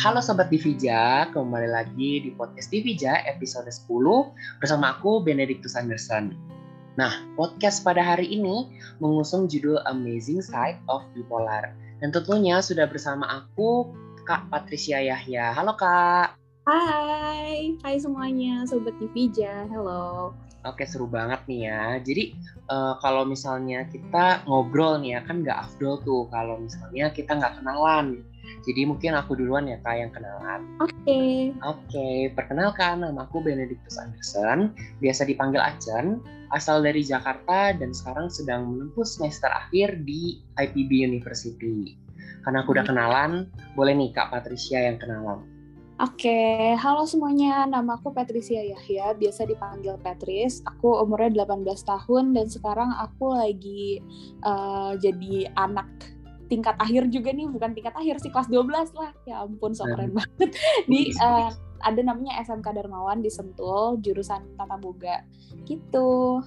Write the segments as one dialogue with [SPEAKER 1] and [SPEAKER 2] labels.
[SPEAKER 1] Halo Sobat Divija, kembali lagi di podcast Divija episode 10 bersama aku Benedictus Anderson. Nah, podcast pada hari ini mengusung judul Amazing Side of Bipolar. Dan tentunya sudah bersama aku Kak Patricia Yahya. Halo Kak.
[SPEAKER 2] Hai, hai semuanya Sobat Divija, halo.
[SPEAKER 1] Oke seru banget nih ya. Jadi uh, kalau misalnya kita ngobrol nih ya kan nggak afdol tuh kalau misalnya kita nggak kenalan. Jadi mungkin aku duluan ya kak yang kenalan.
[SPEAKER 2] Oke. Okay.
[SPEAKER 1] Oke, okay, perkenalkan nama aku Benedictus Anderson, biasa dipanggil Achen, asal dari Jakarta dan sekarang sedang menempuh semester akhir di IPB University. Karena aku udah hmm. kenalan, boleh nih Kak Patricia yang kenalan.
[SPEAKER 2] Oke, halo semuanya. Nama aku Patricia Yahya, biasa dipanggil Patris. Aku umurnya 18 tahun dan sekarang aku lagi uh, jadi anak tingkat akhir juga nih, bukan tingkat akhir sih, kelas 12 lah. Ya ampun, so keren banget. Di uh, ada namanya SMK Darmawan di Sentul, jurusan Tata Boga. Gitu.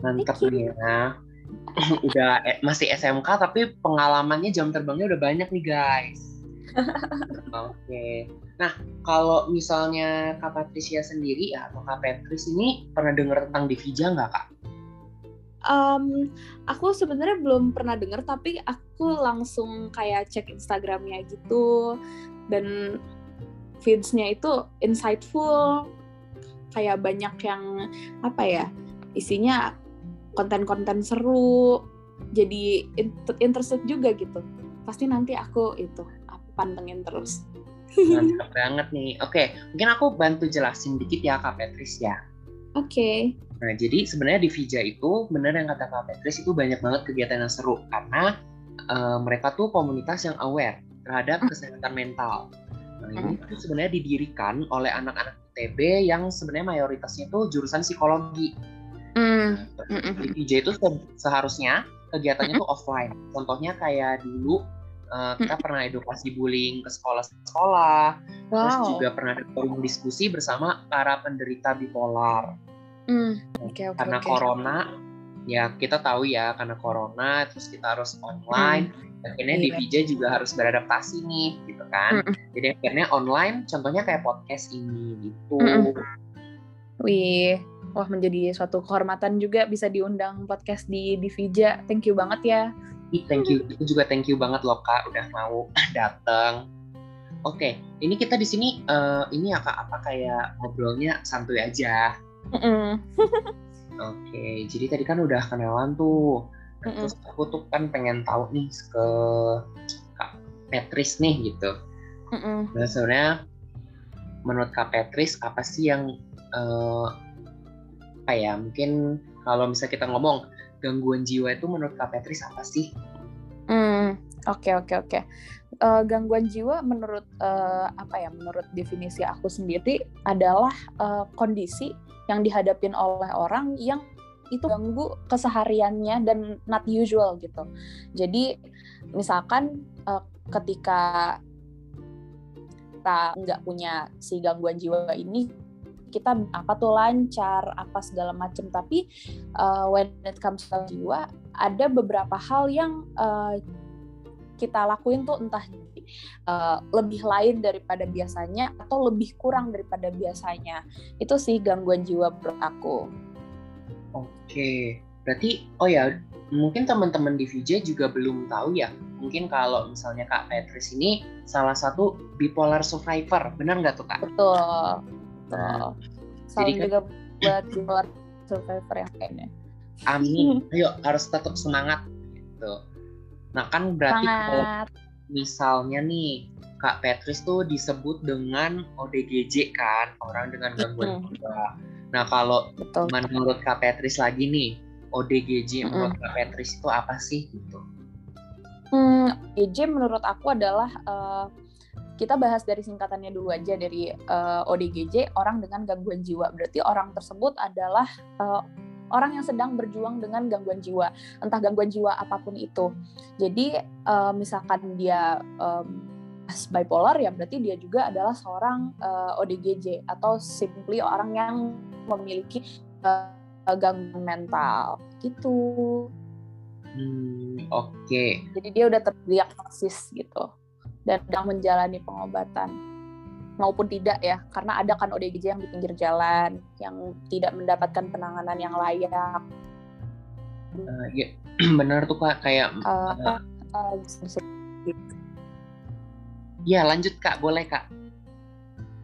[SPEAKER 1] Mantap ya. udah eh, masih SMK tapi pengalamannya jam terbangnya udah banyak nih, guys. Oke. Okay. Nah, kalau misalnya Kak Patricia sendiri ya, atau Kak Patris ini pernah dengar tentang Divija nggak Kak?
[SPEAKER 2] Um, aku sebenarnya belum pernah dengar, tapi aku langsung kayak cek Instagramnya gitu, dan feedsnya itu insightful, kayak banyak yang apa ya, isinya konten-konten seru, jadi interested juga gitu. Pasti nanti aku itu pantengin terus.
[SPEAKER 1] Mantap banget nih. Oke, mungkin aku bantu jelasin dikit ya Kak Petris ya.
[SPEAKER 2] Oke. Okay.
[SPEAKER 1] Nah, jadi sebenarnya di Vija itu benar yang kata Kak Petris itu banyak banget kegiatan yang seru karena uh, mereka tuh komunitas yang aware terhadap kesehatan mental. Nah, ini tuh sebenarnya didirikan oleh anak-anak ITB yang sebenarnya mayoritasnya tuh jurusan psikologi. Mm. Nah, di Vija itu seharusnya kegiatannya tuh offline. Contohnya kayak dulu Uh, kita pernah edukasi bullying ke sekolah-sekolah, wow. terus juga pernah ada forum diskusi bersama para penderita bipolar. Mm, okay, okay, karena okay. corona, ya kita tahu ya karena corona, terus kita harus online. Mm. Akhirnya yeah. Divija juga harus beradaptasi nih, gitu kan. Mm. Jadi akhirnya online, contohnya kayak podcast ini, gitu. Mm.
[SPEAKER 2] Wih, wah menjadi suatu kehormatan juga bisa diundang podcast di Divija. Thank you banget ya
[SPEAKER 1] thank you itu juga thank you banget loh kak udah mau datang oke okay, ini kita di sini uh, ini ya kak apa kayak ngobrolnya santuy aja oke okay, jadi tadi kan udah kenalan tuh nah, mm -mm. terus aku tuh kan pengen tahu nih ke kak Petris nih gitu mm -mm. nah sebenarnya menurut kak Petris apa sih yang uh, apa ya mungkin kalau misalnya kita ngomong gangguan jiwa itu menurut Kak Petris apa sih?
[SPEAKER 2] Hmm, oke okay, oke okay, oke. Okay. Uh, gangguan jiwa menurut uh, apa ya? Menurut definisi aku sendiri adalah uh, kondisi yang dihadapin oleh orang yang itu ganggu kesehariannya dan not usual gitu. Jadi misalkan uh, ketika kita nggak punya si gangguan jiwa ini kita apa tuh lancar apa segala macam tapi uh, when it comes to jiwa ada beberapa hal yang uh, kita lakuin tuh entah uh, lebih lain daripada biasanya atau lebih kurang daripada biasanya itu sih gangguan jiwa menurut aku
[SPEAKER 1] oke berarti oh ya mungkin teman-teman di VJ juga belum tahu ya mungkin kalau misalnya Kak Petris ini salah satu bipolar survivor benar nggak tuh Kak?
[SPEAKER 2] Betul Nah, Saling jadi juga buat luar survivor yang kayaknya.
[SPEAKER 1] Amin. Ayo harus tetap semangat gitu. Nah kan berarti kalau misalnya nih Kak Petris tuh disebut dengan ODGJ kan orang dengan gangguan jiwa. Nah kalau Betul. menurut Kak Petris lagi nih ODGJ menurut Kak Petris itu apa sih gitu?
[SPEAKER 2] Hmm, ODGJ menurut aku adalah uh, kita bahas dari singkatannya dulu aja dari uh, eh, ODGJ orang dengan gangguan jiwa berarti orang tersebut adalah uh, orang yang sedang berjuang dengan gangguan jiwa entah gangguan jiwa apa pun itu jadi uh, misalkan dia um, bipolar ya berarti dia juga adalah seorang uh, ODGJ atau simply orang yang memiliki uh, gangguan mental gitu.
[SPEAKER 1] Hmm, Oke. Okay.
[SPEAKER 2] Jadi dia udah terdiagnosis gitu dan sedang menjalani pengobatan. Maupun tidak ya karena ada kan ODGJ yang di pinggir jalan yang tidak mendapatkan penanganan yang layak
[SPEAKER 1] uh, ya benar tuh kak kayak uh, uh, uh, ya lanjut kak boleh kak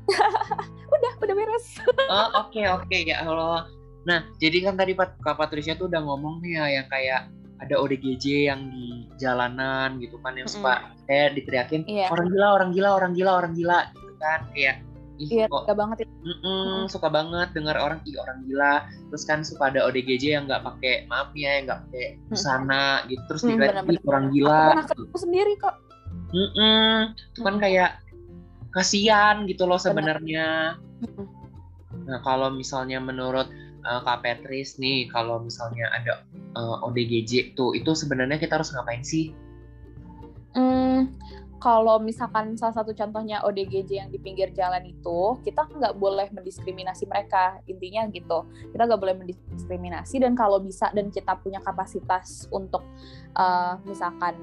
[SPEAKER 2] udah udah beres
[SPEAKER 1] oh oke okay, oke okay. ya Allah nah jadi kan tadi kak Patricia tuh udah ngomong nih ya yang kayak ada ODGJ yang di jalanan gitu kan yang suka mm. kayak diteriakin yeah. orang gila orang gila orang gila orang gila gitu kan kayak
[SPEAKER 2] Iya, suka banget itu.
[SPEAKER 1] Mm -mm, suka banget dengar orang ih orang gila. Terus kan suka ada ODGJ yang nggak pakai maaf ya, yang nggak pakai busana gitu. Terus hmm, dikira orang gila.
[SPEAKER 2] Aku pernah ketemu sendiri kok.
[SPEAKER 1] Mm -mm, itu kan kayak kasihan gitu loh sebenarnya. Nah kalau misalnya menurut uh, Kak Petris nih, kalau misalnya ada uh, eh, ODGJ tuh, itu sebenarnya kita harus ngapain sih?
[SPEAKER 2] Hmm, kalau misalkan salah satu contohnya ODGJ yang di pinggir jalan itu, kita nggak boleh mendiskriminasi mereka, intinya gitu. Kita nggak boleh mendiskriminasi dan kalau bisa dan kita punya kapasitas untuk uh, misalkan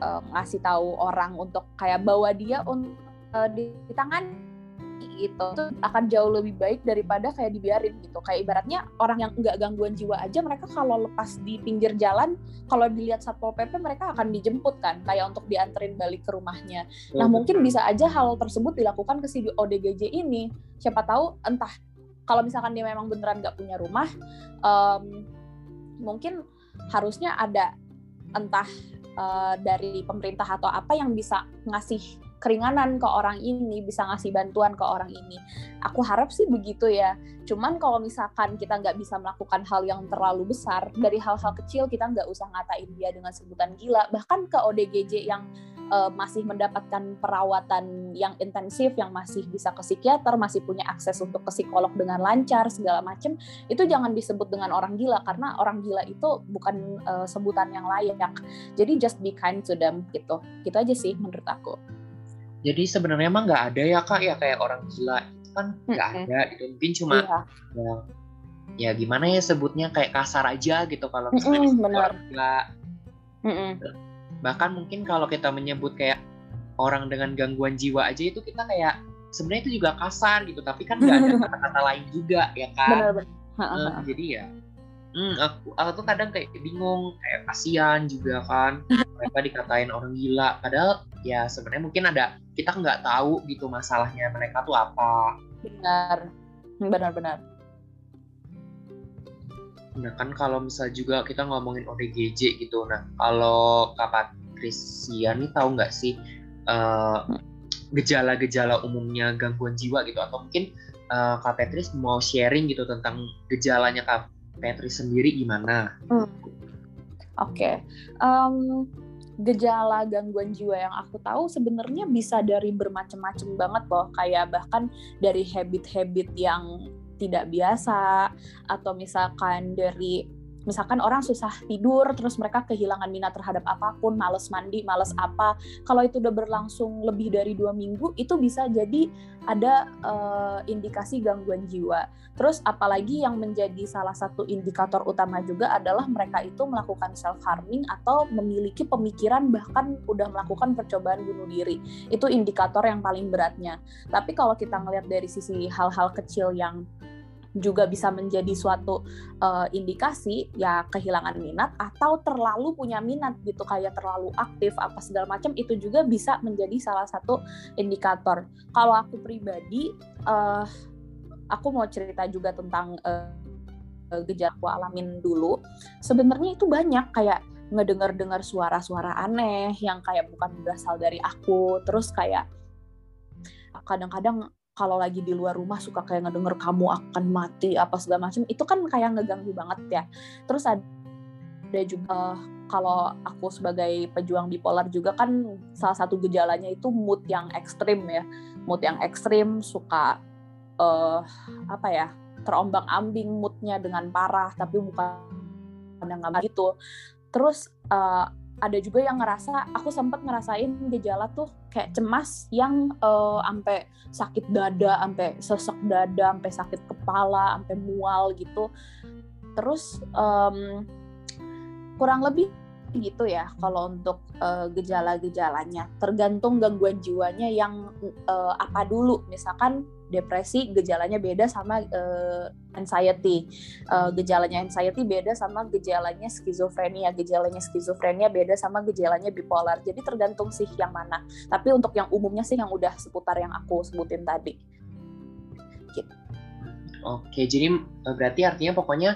[SPEAKER 2] uh, ngasih tahu orang untuk kayak bawa dia untuk uh, di, di tangan gitu itu akan jauh lebih baik daripada kayak dibiarin gitu. Kayak ibaratnya orang yang nggak gangguan jiwa aja mereka kalau lepas di pinggir jalan kalau dilihat satpol pp mereka akan dijemput kan kayak untuk dianterin balik ke rumahnya. Nah mungkin bisa aja hal tersebut dilakukan ke si ODGJ ini. Siapa tahu entah kalau misalkan dia memang beneran nggak punya rumah um, mungkin harusnya ada entah uh, dari pemerintah atau apa yang bisa ngasih keringanan ke orang ini, bisa ngasih bantuan ke orang ini. Aku harap sih begitu ya. Cuman kalau misalkan kita nggak bisa melakukan hal yang terlalu besar, dari hal-hal kecil kita nggak usah ngatain dia dengan sebutan gila. Bahkan ke ODGJ yang uh, masih mendapatkan perawatan yang intensif, yang masih bisa ke psikiater, masih punya akses untuk ke psikolog dengan lancar segala macam, itu jangan disebut dengan orang gila karena orang gila itu bukan uh, sebutan yang layak. Jadi just be kind to them gitu. Gitu aja sih menurut aku
[SPEAKER 1] jadi sebenarnya emang nggak ada ya kak ya kayak orang gila itu kan nggak mm -hmm. ada gitu mungkin cuma iya. ya, ya gimana ya sebutnya kayak kasar aja gitu kalau misalnya mm -hmm, orang gila mm -hmm. bahkan mungkin kalau kita menyebut kayak orang dengan gangguan jiwa aja itu kita kayak sebenarnya itu juga kasar gitu tapi kan nggak ada kata-kata lain juga ya kan benar, benar. Uh, jadi ya hmm, aku aku tuh kadang kayak bingung kayak kasihan juga kan. Mereka dikatain orang gila. Padahal ya sebenarnya mungkin ada kita nggak tahu gitu masalahnya mereka tuh apa.
[SPEAKER 2] Benar. Benar-benar
[SPEAKER 1] nah kan kalau misal juga kita ngomongin ODGJ gitu. Nah kalau Kak Patricia nih tahu nggak sih uh, gejala-gejala umumnya gangguan jiwa gitu? Atau mungkin uh, Kak Petris mau sharing gitu tentang gejalanya Kak Petri sendiri gimana? Hmm.
[SPEAKER 2] Oke, okay. um, gejala gangguan jiwa yang aku tahu sebenarnya bisa dari bermacam-macam banget loh, kayak bahkan dari habit-habit yang tidak biasa atau misalkan dari misalkan orang susah tidur terus mereka kehilangan minat terhadap apa pun males mandi males apa. Kalau itu udah berlangsung lebih dari dua minggu itu bisa jadi ada uh, indikasi gangguan jiwa. Terus apalagi yang menjadi salah satu indikator utama juga adalah mereka itu melakukan self harming atau memiliki pemikiran bahkan udah melakukan percobaan bunuh diri. Itu indikator yang paling beratnya. Tapi kalau kita ngelihat dari sisi hal-hal kecil yang juga bisa menjadi suatu uh, indikasi ya kehilangan minat atau terlalu punya minat gitu kayak terlalu aktif apa segala macam itu juga bisa menjadi salah satu indikator. Kalau aku pribadi uh, aku mau cerita juga tentang uh, gejala aku alamin dulu. Sebenarnya itu banyak kayak ngedengar-dengar suara-suara aneh yang kayak bukan berasal dari aku, terus kayak kadang-kadang kalau lagi di luar rumah suka kayak ngedenger kamu akan mati apa segala macam itu kan kayak ngeganggu banget ya. Terus ada juga kalau aku sebagai pejuang bipolar juga kan salah satu gejalanya itu mood yang ekstrim ya. Mood yang ekstrim suka uh, apa ya terombang ambing moodnya dengan parah tapi bukan nggak gitu. Terus uh, ada juga yang ngerasa aku sempat ngerasain gejala tuh kayak cemas yang uh, sakit dada, sampai sesek dada, sampai sakit kepala, sampai mual gitu. Terus um, kurang lebih gitu ya kalau untuk uh, gejala-gejalanya tergantung gangguan jiwanya yang uh, apa dulu misalkan depresi gejalanya beda sama uh, anxiety. Uh, gejalanya anxiety beda sama gejalanya skizofrenia gejalanya skizofrenia beda sama gejalanya bipolar. Jadi tergantung sih yang mana. Tapi untuk yang umumnya sih yang udah seputar yang aku sebutin tadi.
[SPEAKER 1] Gitu. oke jadi berarti artinya pokoknya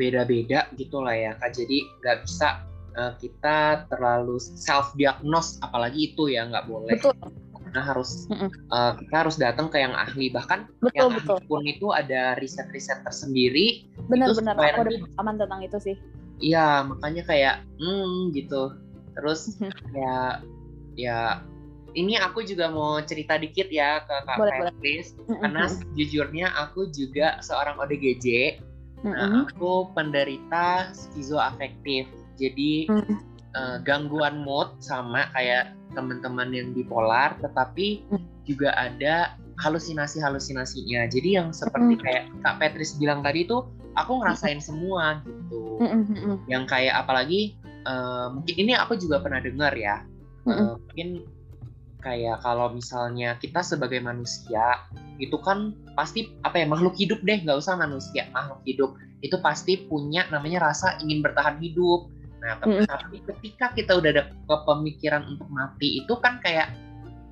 [SPEAKER 1] beda-beda gitu lah ya kak. Jadi nggak bisa uh, kita terlalu self diagnose apalagi itu ya nggak boleh.
[SPEAKER 2] Betul
[SPEAKER 1] karena harus uh, kita harus datang ke yang ahli. Bahkan
[SPEAKER 2] betul,
[SPEAKER 1] yang
[SPEAKER 2] betul.
[SPEAKER 1] ahli pun itu ada riset-riset tersendiri.
[SPEAKER 2] Benar-benar aku ada pengalaman tentang itu sih.
[SPEAKER 1] Iya makanya kayak hmm gitu. Terus ya ya ini aku juga mau cerita dikit ya ke Kak Petris karena jujurnya aku juga seorang ODGJ Nah, aku penderita skizoafektif. Jadi hmm. Uh, gangguan mood sama kayak teman-teman yang bipolar, tetapi hmm. juga ada halusinasi-halusinasinya. Jadi yang seperti hmm. kayak Kak Petris bilang tadi itu aku ngerasain semua gitu. Hmm, hmm, hmm. Yang kayak apalagi uh, mungkin ini aku juga pernah dengar ya. Uh, mungkin kayak kalau misalnya kita sebagai manusia itu kan pasti apa ya makhluk hidup deh nggak usah manusia makhluk hidup itu pasti punya namanya rasa ingin bertahan hidup Nah, tapi, tapi ketika kita udah ada pemikiran untuk mati itu kan kayak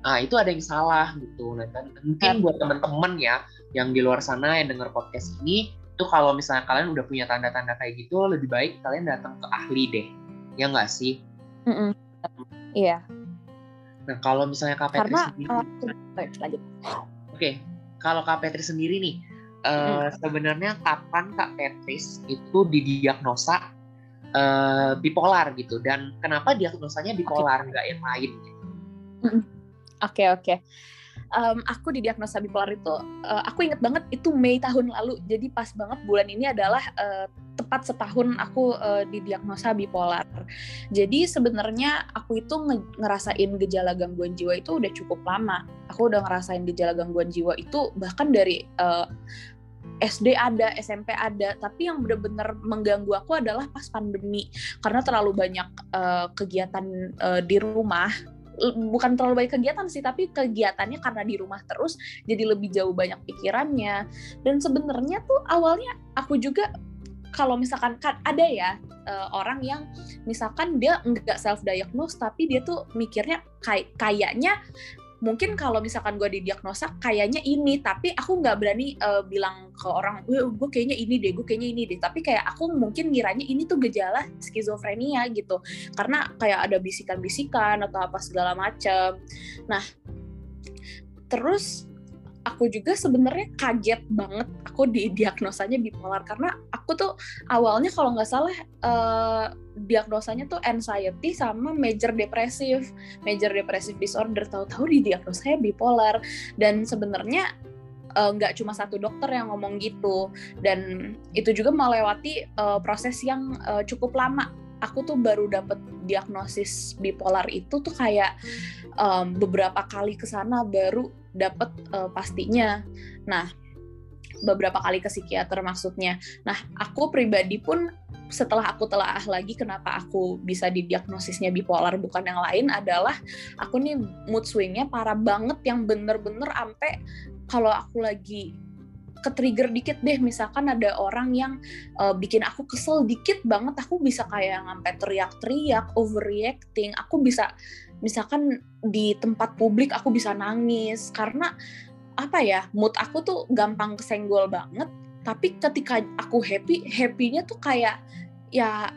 [SPEAKER 1] ah itu ada yang salah gitu. Nah, kan mungkin buat teman-teman ya yang di luar sana yang dengar podcast ini itu kalau misalnya kalian udah punya tanda-tanda kayak gitu lebih baik kalian datang ke ahli deh. Ya nggak sih?
[SPEAKER 2] Iya.
[SPEAKER 1] Nah, kalau misalnya Kak Petri
[SPEAKER 2] Karena,
[SPEAKER 1] sendiri
[SPEAKER 2] uh, Oke,
[SPEAKER 1] okay. kalau Kak Petri sendiri nih uh, sebenarnya kapan Kak Petris itu didiagnosa uh, bipolar gitu dan kenapa diagnosanya bipolar nggak okay. yang lain gitu.
[SPEAKER 2] Oke okay, oke. Okay. Um, aku didiagnosa bipolar itu uh, aku inget banget itu Mei tahun lalu jadi pas banget bulan ini adalah uh, tepat setahun aku uh, didiagnosa bipolar jadi sebenarnya aku itu ngerasain gejala gangguan jiwa itu udah cukup lama aku udah ngerasain gejala gangguan jiwa itu bahkan dari uh, SD ada, SMP ada, tapi yang benar-benar mengganggu aku adalah pas pandemi. Karena terlalu banyak uh, kegiatan uh, di rumah. Bukan terlalu banyak kegiatan sih tapi kegiatannya karena di rumah terus jadi lebih jauh banyak pikirannya. Dan sebenarnya tuh awalnya aku juga kalau misalkan kan ada ya uh, orang yang misalkan dia nggak self diagnose tapi dia tuh mikirnya kayak kayaknya mungkin kalau misalkan gue didiagnosa kayaknya ini tapi aku nggak berani uh, bilang ke orang gue kayaknya ini deh gue kayaknya ini deh. Tapi kayak aku mungkin ngiranya ini tuh gejala skizofrenia gitu karena kayak ada bisikan-bisikan atau apa segala macam nah terus aku juga sebenarnya kaget banget aku didiagnosanya bipolar. Karena aku tuh awalnya kalau nggak salah uh, diagnosanya tuh anxiety sama major depresif major depressive disorder tahu-tahu didiagnosanya bipolar. Dan sebenarnya eh, nggak uh, cuma satu dokter yang ngomong gitu. Dan itu juga melewati uh, proses yang uh, cukup lama aku tuh baru dapet diagnosis bipolar itu tuh kayak um, beberapa kali ke sana baru dapet uh, pastinya. Nah, beberapa kali ke psikiater maksudnya. Nah, aku pribadi pun setelah aku telah lagi kenapa aku bisa didiagnosisnya bipolar bukan yang lain adalah aku nih mood swingnya parah banget yang bener-bener ampe kalau aku lagi ke trigger dikit deh. Misalkan ada orang yang uh, bikin aku kesel dikit banget aku bisa kayak ngampe teriak-teriak overreacting. Aku bisa misalkan di tempat publik aku bisa nangis. Karena apa ya mood aku tuh gampang kesenggol banget. Tapi ketika aku happy happynya tuh kayak ya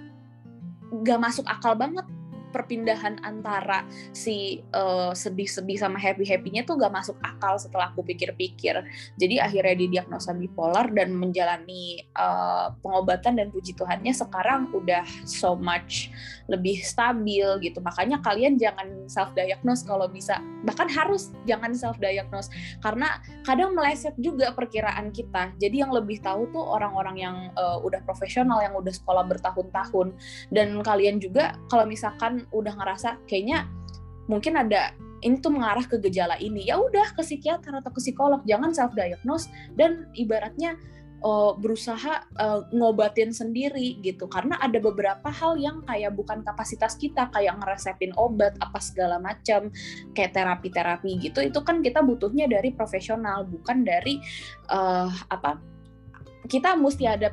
[SPEAKER 2] gak masuk akal banget perpindahan antara si uh, sedih-sedih sama happy-happynya tuh gak masuk akal setelah aku pikir-pikir. Jadi akhirnya didiagnosa bipolar dan menjalani uh, pengobatan dan puji Tuhannya sekarang udah so much lebih stabil gitu. Makanya kalian jangan self-diagnose kalau bisa. Bahkan harus jangan self-diagnose karena kadang meleset juga perkiraan kita. Jadi yang lebih tahu tuh orang-orang yang uh, udah profesional, yang udah sekolah bertahun-tahun. Dan kalian juga kalau misalkan udah ngerasa kayaknya mungkin ada ini tuh mengarah ke gejala ini. Ya udah ke psikiater atau ke psikolog. Jangan self diagnose dan ibaratnya uh, berusaha uh, ngobatin sendiri gitu. Karena ada beberapa hal yang kayak bukan kapasitas kita kayak ngeresepin obat apa segala macam kayak terapi-terapi gitu. Itu kan kita butuhnya dari profesional bukan dari uh, apa kita mesti ada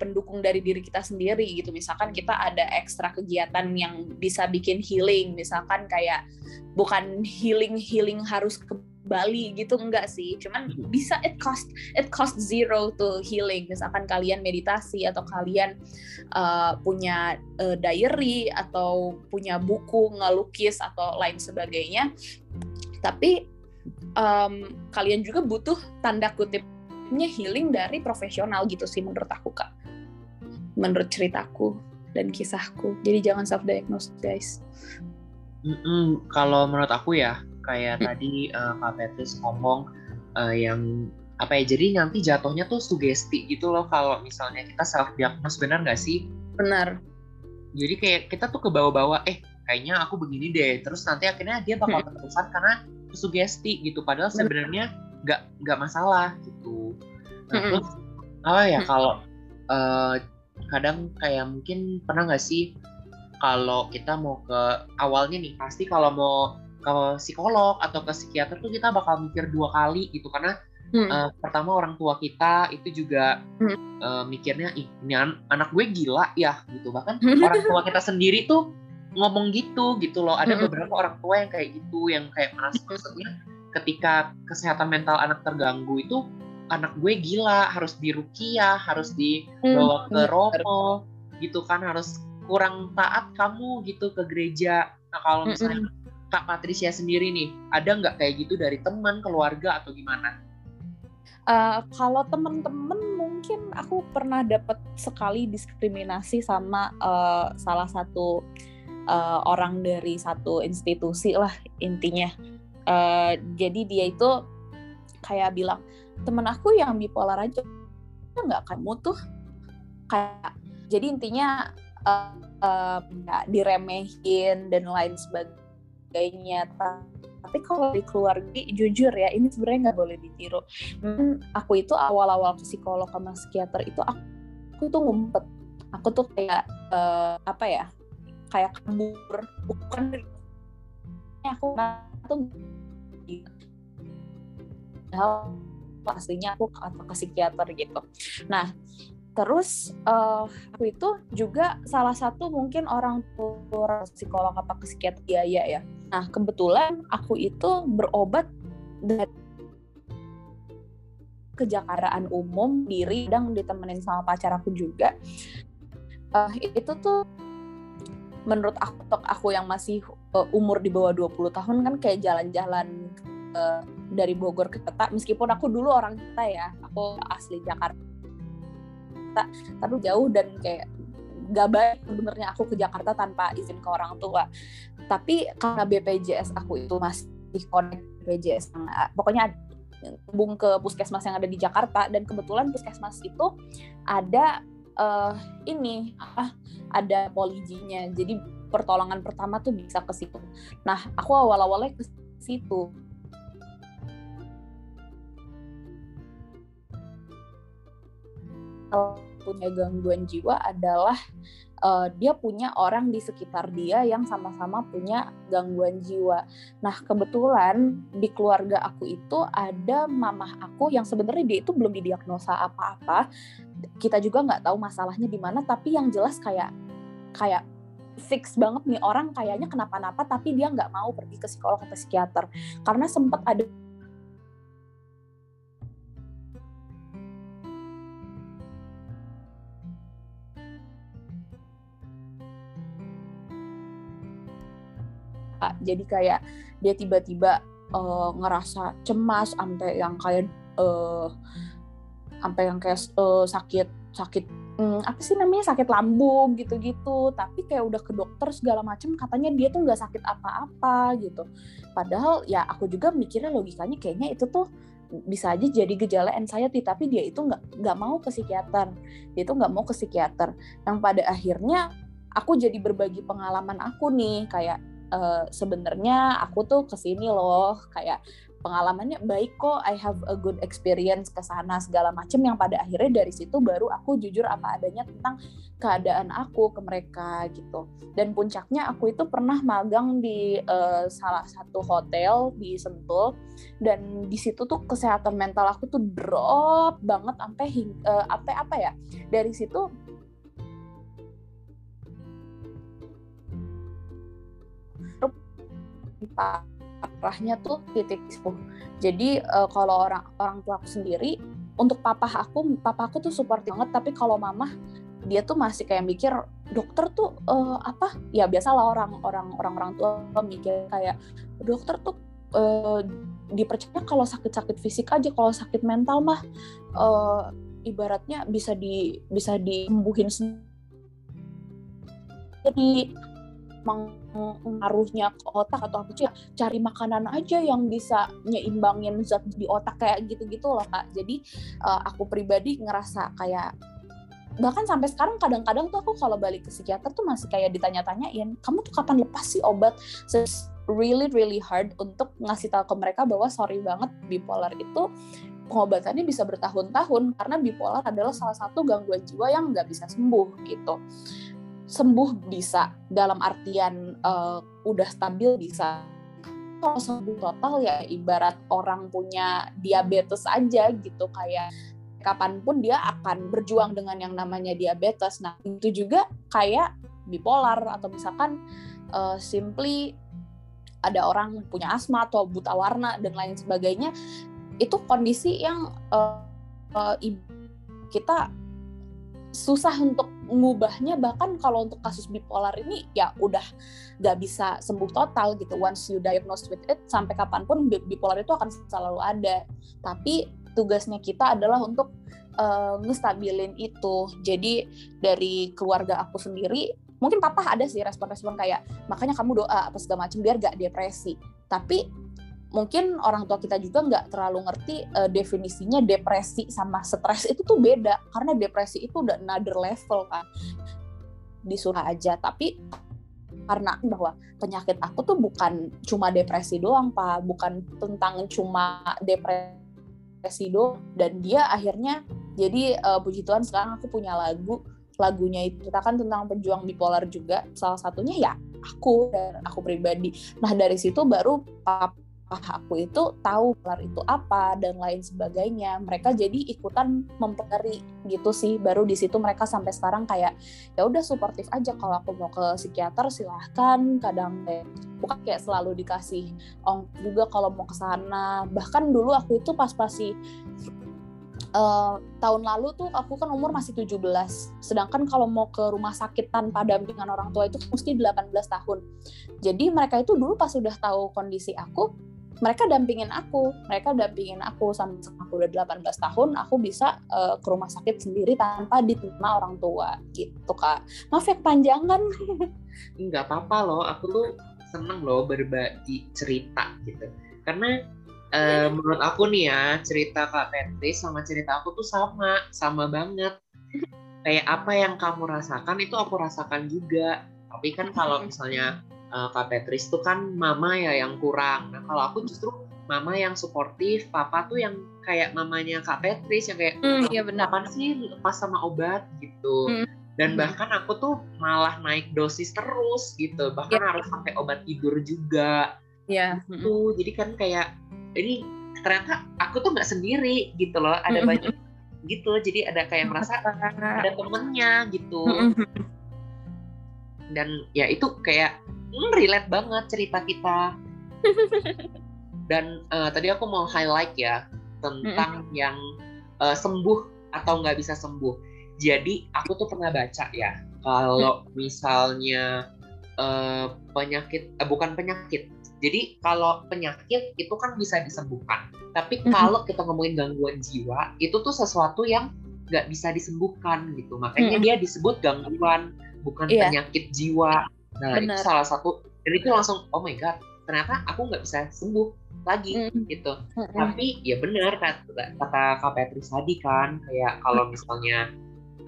[SPEAKER 2] pendukung dari diri kita sendiri gitu. Misalkan kita ada ekstra kegiatan yang bisa bikin healing. Misalkan kayak bukan healing healing harus ke Bali gitu enggak sih. Cuman hmm. bisa it cost it cost zero to healing. Misalkan kalian meditasi atau kalian uh, punya uh, diary atau punya buku ngelukis atau lain sebagainya. Tapi um, kalian juga butuh tanda kutipnya healing dari profesional gitu sih menurut aku kak. Menurut ceritaku dan kisahku. Jadi jangan self diagnose guys.
[SPEAKER 1] Mm -mm, kalau menurut aku ya kayak hmm. tadi uh, Kak Petrus ngomong uh, yang apa ya jadi nanti jatuhnya tuh sugesti gitu loh kalau misalnya kita self diagnose benar nggak sih?
[SPEAKER 2] Benar.
[SPEAKER 1] Jadi kayak kita tuh ke bawah-bawah eh kayaknya aku begini deh. Terus nanti akhirnya dia bakal hmm. terusan karena sugesti gitu. Padahal sebenarnya nggak nggak masalah gitu nah, hmm. terus apa ya kalau uh, kadang kayak mungkin pernah nggak sih kalau kita mau ke awalnya nih pasti kalau mau ke psikolog atau ke psikiater tuh kita bakal mikir dua kali gitu karena hmm. uh, pertama orang tua kita itu juga hmm. uh, mikirnya ih ini an anak gue gila ya gitu bahkan orang tua kita sendiri tuh ngomong gitu gitu loh ada hmm. beberapa orang tua yang kayak gitu yang kayak merasa maksudnya ketika kesehatan mental anak terganggu itu anak gue gila harus dirukiah harus dibawa ke romo gitu kan harus kurang taat kamu gitu ke gereja nah kalau misalnya Kak Patricia sendiri nih, ada nggak kayak gitu dari teman, keluarga atau gimana?
[SPEAKER 2] Uh, kalau temen-temen mungkin aku pernah dapat sekali diskriminasi sama uh, salah satu uh, orang dari satu institusi lah intinya. Uh, jadi dia itu kayak bilang temen aku yang bipolar aja nggak kamu tuh kayak jadi intinya uh, uh, diremehin dan lain sebagainya. Sebagainya tapi kalau di keluarga jujur ya ini sebenarnya nggak boleh ditiru. Hmm, aku itu awal-awal psikolog sama psikiater itu aku, aku tuh ngumpet. Aku tuh kayak uh, apa ya kayak kabur. Bukan aku tuh pastinya aku ke psikiater gitu nah Terus uh, aku itu juga salah satu mungkin orang tua psikolog apa psikiater biaya ya. Nah kebetulan aku itu berobat dari kejakaraan umum diri dan ditemenin sama pacar aku juga. Uh, itu tuh menurut aku aku yang masih uh, umur di bawah 20 tahun kan kayak jalan-jalan uh, dari Bogor ke Kota meskipun aku dulu orang kita ya aku asli Jakarta. Tapi jauh dan kayak gak baik sebenarnya aku ke Jakarta tanpa izin ke orang tua. Tapi karena BPJS aku itu masih connect BPJS pokoknya hubung ke puskesmas yang ada di Jakarta dan kebetulan puskesmas itu ada uh, ini ah, ada polijinya. Jadi pertolongan pertama tuh bisa ke situ. Nah aku awal-awalnya ke situ punya gangguan jiwa adalah uh, dia punya orang di sekitar dia yang sama-sama punya gangguan jiwa. Nah, kebetulan di keluarga aku itu ada mamah aku yang sebenarnya dia itu belum didiagnosa apa-apa. Kita juga nggak tahu masalahnya di mana, tapi yang jelas kayak kayak fix banget nih orang kayaknya kenapa-napa tapi dia nggak mau pergi ke psikolog atau psikiater karena sempat ada jadi kayak dia tiba-tiba uh, ngerasa cemas sampai yang kayak uh, sampai yang kayak uh, sakit sakit um, apa sih namanya sakit lambung gitu-gitu. Tapi kayak udah ke dokter segala macam katanya dia tuh nggak sakit apa-apa gitu. Padahal ya aku juga mikirnya logikanya kayaknya itu tuh bisa aja jadi gejala anxiety tapi dia itu nggak nggak mau ke psikiater. Dia itu nggak mau ke psikiater. Yang pada akhirnya aku jadi berbagi pengalaman aku nih kayak uh, sebenarnya aku tuh ke sini loh kayak pengalamannya baik kok I have a good experience ke sana segala macam yang pada akhirnya dari situ baru aku jujur apa adanya tentang keadaan aku ke mereka gitu. Dan puncaknya aku itu pernah magang di uh, salah satu hotel di Sentul. Dan di situ tuh kesehatan mental aku tuh drop banget sampai uh, apa apa ya dari situ parahnya tuh titik itu. Jadi uh, kalau orang orang tua aku sendiri untuk papa aku, papa aku tuh support banget tapi kalau mama dia tuh masih kayak mikir dokter tuh uh, apa ya biasalah orang orang orang orang tua mikir kayak dokter tuh uh, dipercaya kalau sakit-sakit fisik aja kalau sakit mental mah uh, ibaratnya bisa di bisa disembuhin sendiri pengaruhnya ke otak atau apa sih cari makanan aja yang bisa nyeimbangin zat di otak kayak gitu-gitu loh kak. Jadi uh, aku pribadi ngerasa kayak bahkan sampai sekarang kadang-kadang tuh aku kalau balik ke psikiater tuh masih kayak ditanya-tanyain kamu tuh kapan lepas sih obat? So, really really hard untuk ngasih tahu ke mereka bahwa sorry banget bipolar itu pengobatannya bisa bertahun-tahun karena bipolar adalah salah satu gangguan jiwa yang nggak bisa sembuh gitu sembuh bisa dalam artian uh, udah stabil bisa. Kalau sembuh total ya ibarat orang punya diabetes aja gitu kayak kapan pun dia akan berjuang dengan yang namanya diabetes. Nah itu juga kayak bipolar atau misalkan uh, simply ada orang punya asma atau buta warna dan lain sebagainya itu kondisi yang uh, uh, kita susah untuk ngubahnya bahkan kalau untuk kasus bipolar ini ya udah gak bisa sembuh total gitu. Once you diagnosed with it sampai kapan pun bipolar itu akan selalu ada. Tapi tugasnya kita adalah untuk uh, ngestabilin itu. Jadi dari keluarga aku sendiri mungkin papa ada sih respon-respon kayak makanya kamu doa apa segala macam biar gak depresi. Tapi mungkin orang tua kita juga nggak terlalu ngerti uh, definisinya depresi sama stres itu tuh beda. Karena depresi itu udah another level kan. Disuruh aja. Tapi karena bahwa penyakit aku tuh bukan cuma depresi doang pak. Bukan tentang cuma depresi doang. Dan dia akhirnya jadi uh, puji Tuhan sekarang aku punya lagu. Lagunya itu kita kan tentang pejuang bipolar juga. Salah satunya ya aku dan aku pribadi. Nah dari situ baru papa aku itu tahu gelar itu apa dan lain sebagainya. Mereka jadi ikutan mempelajari gitu sih. Baru di situ mereka sampai sekarang kayak ya udah suportif aja. Kalau aku mau ke psikiater silahkan. Kadang bukan kayak selalu dikasih ong juga kalau mau ke sana. Bahkan dulu aku itu pas pasti Uh, tahun lalu tuh aku kan umur masih 17 sedangkan kalau mau ke rumah sakit tanpa dampingan orang tua itu mesti 18 tahun. Jadi mereka itu dulu pas sudah tahu kondisi aku mereka dampingin aku. Mereka dampingin aku sampai aku udah 18 tahun aku bisa uh, ke rumah sakit sendiri tanpa diterima orang tua gitu kak. Maaf ya kepanjangan.
[SPEAKER 1] Nggak apa-apa loh aku tuh seneng loh berbagi cerita gitu. Karena uh, menurut aku nih ya cerita kak Petris sama cerita aku tuh sama sama banget. Kayak apa yang kamu rasakan itu aku rasakan juga. Tapi kan kalau misalnya uh, Kak Petris tuh kan mama ya yang kurang. Nah kalau aku justru mama yang suportif, papa tuh yang kayak mamanya Kak Petris yang kayak
[SPEAKER 2] mm, iya benar.
[SPEAKER 1] kapan sih lepas sama obat gitu. Mm. Dan mm. bahkan aku tuh malah naik dosis terus gitu, bahkan yeah. harus sampai obat tidur juga.
[SPEAKER 2] Iya.
[SPEAKER 1] Yeah. Gitu. Mm. Jadi kan kayak ini ternyata aku tuh nggak sendiri gitu loh, ada mm. banyak gitu. Jadi ada kayak merasa ada temennya gitu. Dan ya itu kayak hmm, relate banget cerita kita. Dan uh, tadi aku mau highlight ya tentang mm-hmm. yang uh, sembuh atau nggak bisa sembuh. Jadi aku tuh pernah baca ya kalau mm. misalnya uh, penyakit uh, bukan penyakit. Jadi kalau penyakit itu kan bisa disembuhkan. Tapi kalau kita ngomongin gangguan jiwa itu tuh sesuatu yang nggak bisa disembuhkan gitu. Makanya mm-hmm. dia disebut gangguan bukan yeah. penyakit jiwa Nah Bener. itu salah satu dan itu langsung oh my god ternyata aku nggak bisa sembuh lagi mm. gitu. Mm. Tapi ya benar kata kata Kak Petris tadi kan kayak kalau misalnya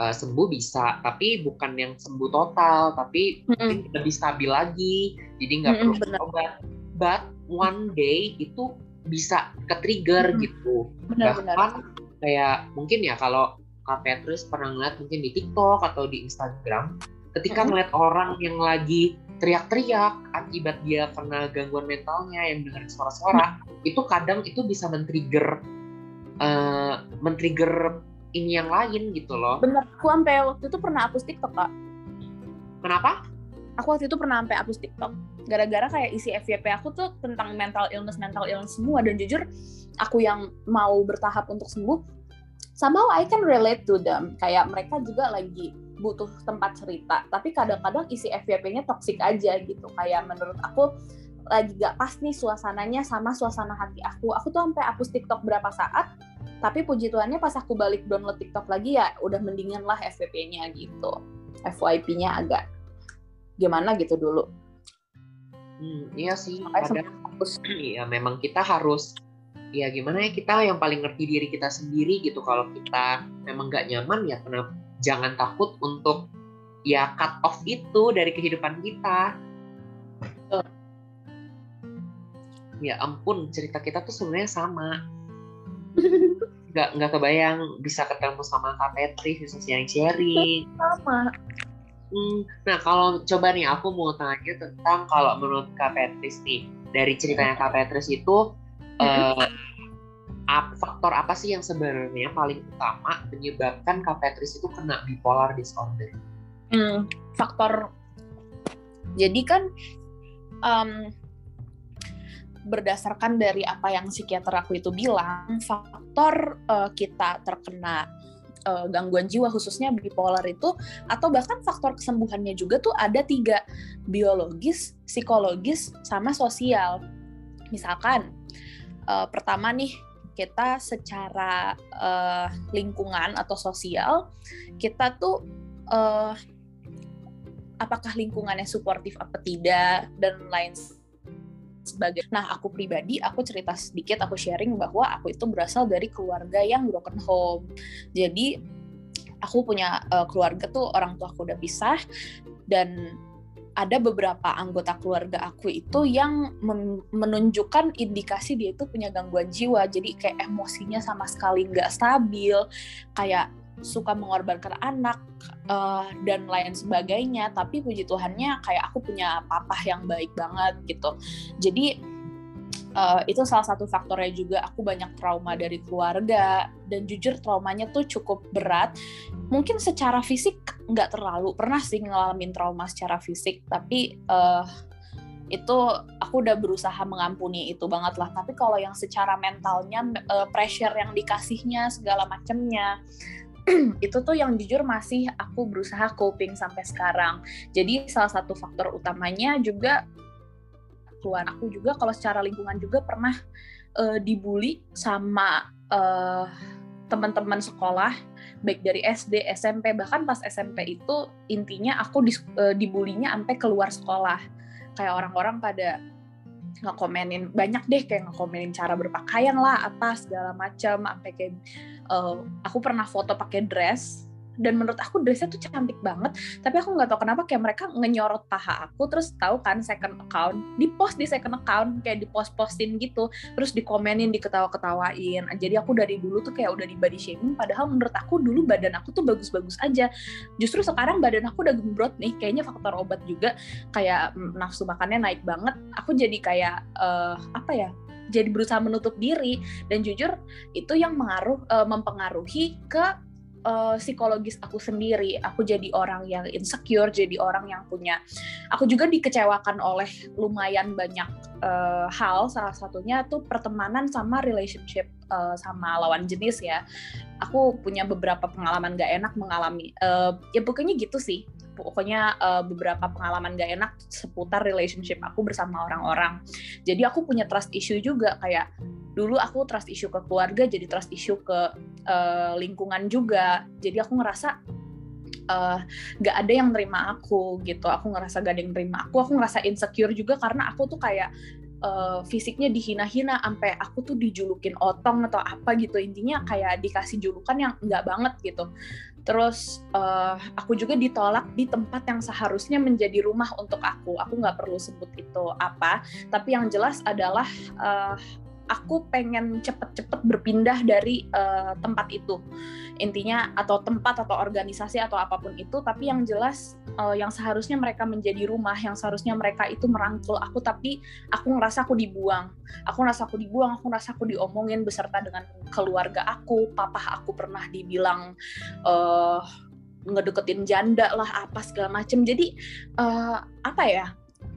[SPEAKER 1] uh, sembuh bisa, tapi bukan yang sembuh total, tapi mm mungkin lebih stabil lagi, jadi nggak mm perlu obat. But one day itu bisa ke trigger hmm. gitu
[SPEAKER 2] benar,
[SPEAKER 1] bahkan benar. kayak mungkin ya kalau Kak Petrus pernah ngeliat mungkin di TikTok atau di Instagram ketika hmm. ngeliat orang yang lagi teriak-teriak akibat dia kena gangguan mentalnya yang dengar suara-suara hmm. itu kadang itu bisa men-trigger uh, men-trigger ini yang lain gitu loh.
[SPEAKER 2] Bener, aku sampai waktu itu pernah hapus TikTok kak.
[SPEAKER 1] Kenapa?
[SPEAKER 2] Aku waktu itu pernah sampai hapus TikTok gara-gara kayak isi FYP aku tuh tentang mental illness mental illness semua dan jujur aku yang mau bertahap untuk sembuh sama I can relate to them kayak mereka juga lagi butuh tempat cerita. Tapi kadang-kadang isi FYP-nya toxic aja gitu. Kayak menurut aku lagi gak pas nih suasananya sama suasana hati aku. Aku tuh sampai hapus TikTok berapa saat tapi puji Tuhannya pas aku balik download TikTok lagi ya udah mendingan lah FYP-nya gitu. FYP-nya agak gimana gitu dulu.
[SPEAKER 1] Hmm, iya sih. Ada, ya memang kita harus ya gimana ya kita yang paling ngerti diri kita sendiri gitu. Kalau kita memang nggak nyaman ya kenapa jangan takut untuk ya cut off itu dari kehidupan kita. Ya ampun cerita kita tuh sebenarnya sama. Nggak nggak kebayang bisa ketemu sama Kak Petri bisa sharing sharing
[SPEAKER 2] sama.
[SPEAKER 1] Hmm, nah kalau coba nih aku mau tanya tentang kalau menurut Kak Petris nih dari ceritanya Kak Petris itu uh, faktor apa sih yang sebenarnya paling utama menyebabkan Kak Petris itu kena bipolar disorder?
[SPEAKER 2] Hmm, faktor jadi kan um, berdasarkan dari apa yang psikiater aku itu bilang, faktor uh, kita terkena uh, gangguan jiwa khususnya bipolar itu atau bahkan faktor kesembuhannya juga tuh ada tiga biologis, psikologis, sama sosial. Misalkan uh, pertama nih kita secara uh, lingkungan atau sosial kita tuh uh, apakah lingkungannya suportif apa tidak dan lain sebagai nah aku pribadi aku cerita sedikit aku sharing bahwa aku itu berasal dari keluarga yang broken home. Jadi aku punya uh, keluarga tuh orang tua aku udah pisah dan ada beberapa anggota keluarga aku itu yang menunjukkan indikasi dia itu punya gangguan jiwa. Jadi kayak emosinya sama sekali nggak stabil kayak suka mengorbankan anak uh, dan lain sebagainya. Tapi puji Tuhannya kayak aku punya papa yang baik banget gitu. Jadi uh, itu salah satu faktornya juga aku banyak trauma dari keluarga. Dan jujur traumanya tuh cukup berat. Mungkin secara fisik nggak terlalu. Pernah sih ngalamin trauma secara fisik. Tapi uh, itu aku udah berusaha mengampuni itu banget lah. Tapi kalau yang secara mentalnya uh, pressure yang dikasihnya segala macamnya itu tuh yang jujur masih aku berusaha coping sampai sekarang. Jadi salah satu faktor utamanya juga keluar aku juga kalau secara lingkungan juga pernah uh, dibully sama uh, teman-teman sekolah baik dari SD, SMP bahkan pas SMP itu intinya aku dis, uh, dibulinya sampai keluar sekolah. Kayak orang-orang pada ngekomenin banyak deh kayak ngekomenin cara berpakaian lah apa segala macam sampai kayak uh, aku pernah foto pakai dress dan menurut aku dressnya tuh cantik banget tapi aku nggak tahu kenapa kayak mereka ngenyorot paha aku terus tahu kan second account di post di second account kayak di post postin gitu terus dikomenin diketawa ketawain jadi aku dari dulu tuh kayak udah di body shaming padahal menurut aku dulu badan aku tuh bagus-bagus aja. Justru sekarang badan aku udah gembrot nih kayaknya faktor obat juga kayak nafsu makannya naik banget. Aku jadi kayak uh, apa ya jadi berusaha menutup diri. Dan jujur itu yang mengaruh uh, mempengaruhi ke uh, psikologis aku sendiri. Aku jadi orang yang insecure, jadi orang yang punya. Aku juga dikecewakan oleh lumayan banyak uh, hal. Salah satunya tuh pertemanan sama relationship uh, sama lawan jenis ya. Aku punya beberapa pengalaman gak enak mengalami. Uh, ya pokoknya gitu sih pokoknya uh, beberapa pengalaman gak enak seputar relationship aku bersama orang-orang. Jadi aku punya trust issue juga kayak dulu aku trust issue ke keluarga, jadi trust issue ke uh, lingkungan juga. Jadi aku ngerasa uh, gak ada yang nerima aku gitu. Aku ngerasa gak ada yang nerima aku. Aku ngerasa insecure juga karena aku tuh kayak uh, fisiknya dihina-hina sampai aku tuh dijulukin otong atau apa gitu intinya kayak dikasih julukan yang nggak banget gitu Terus uh, aku juga ditolak di tempat yang seharusnya menjadi rumah untuk aku. Aku nggak perlu sebut itu apa, tapi yang jelas adalah uh, aku pengen cepet-cepet berpindah dari uh, tempat itu. Intinya atau tempat atau organisasi atau apa pun itu. Tapi yang jelas uh, yang seharusnya mereka menjadi rumah yang seharusnya mereka itu merangkul aku tapi aku ngerasa aku dibuang. Aku ngerasa aku dibuang aku ngerasa aku diomongin beserta dengan keluarga aku. Papa aku pernah dibilang uh, ngedeketin janda lah apa segala macem. Jadi uh, apa ya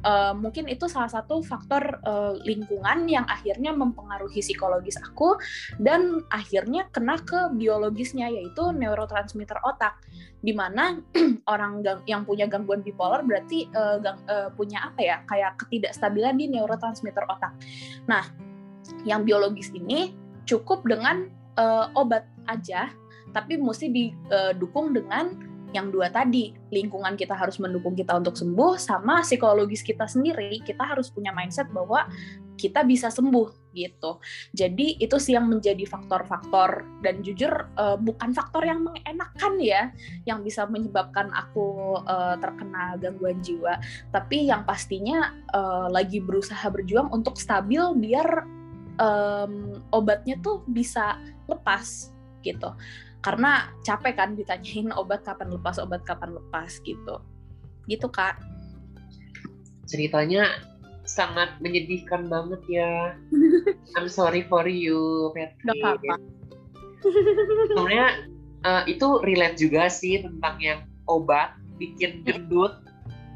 [SPEAKER 2] uh, mungkin itu salah satu faktor uh, lingkungan yang akhirnya mempengaruhi psikologis aku dan akhirnya kena ke biologisnya yaitu neurotransmitter otak di mana orang yang punya gangguan bipolar berarti uh, gang, uh, punya apa ya kayak ketidakstabilan di neurotransmitter otak. Nah, yang biologis ini cukup dengan uh, obat aja tapi mesti didukung dengan yang dua tadi lingkungan kita harus mendukung kita untuk sembuh sama psikologis kita sendiri kita harus punya mindset bahwa kita bisa sembuh gitu. Jadi itu sih yang menjadi faktor-faktor dan jujur uh, bukan faktor yang mengenakan ya yang bisa menyebabkan aku uh, terkena gangguan jiwa tapi yang pastinya uh, lagi berusaha berjuang untuk stabil biar um, obatnya tuh bisa lepas gitu karena capek kan ditanyain obat kapan lepas obat kapan lepas gitu. Gitu kak.
[SPEAKER 1] Ceritanya sangat menyedihkan banget ya. I'm sorry for you Petri Gak apa-apa. Sebenarnya uh, itu relate juga sih tentang yang obat bikin gendut.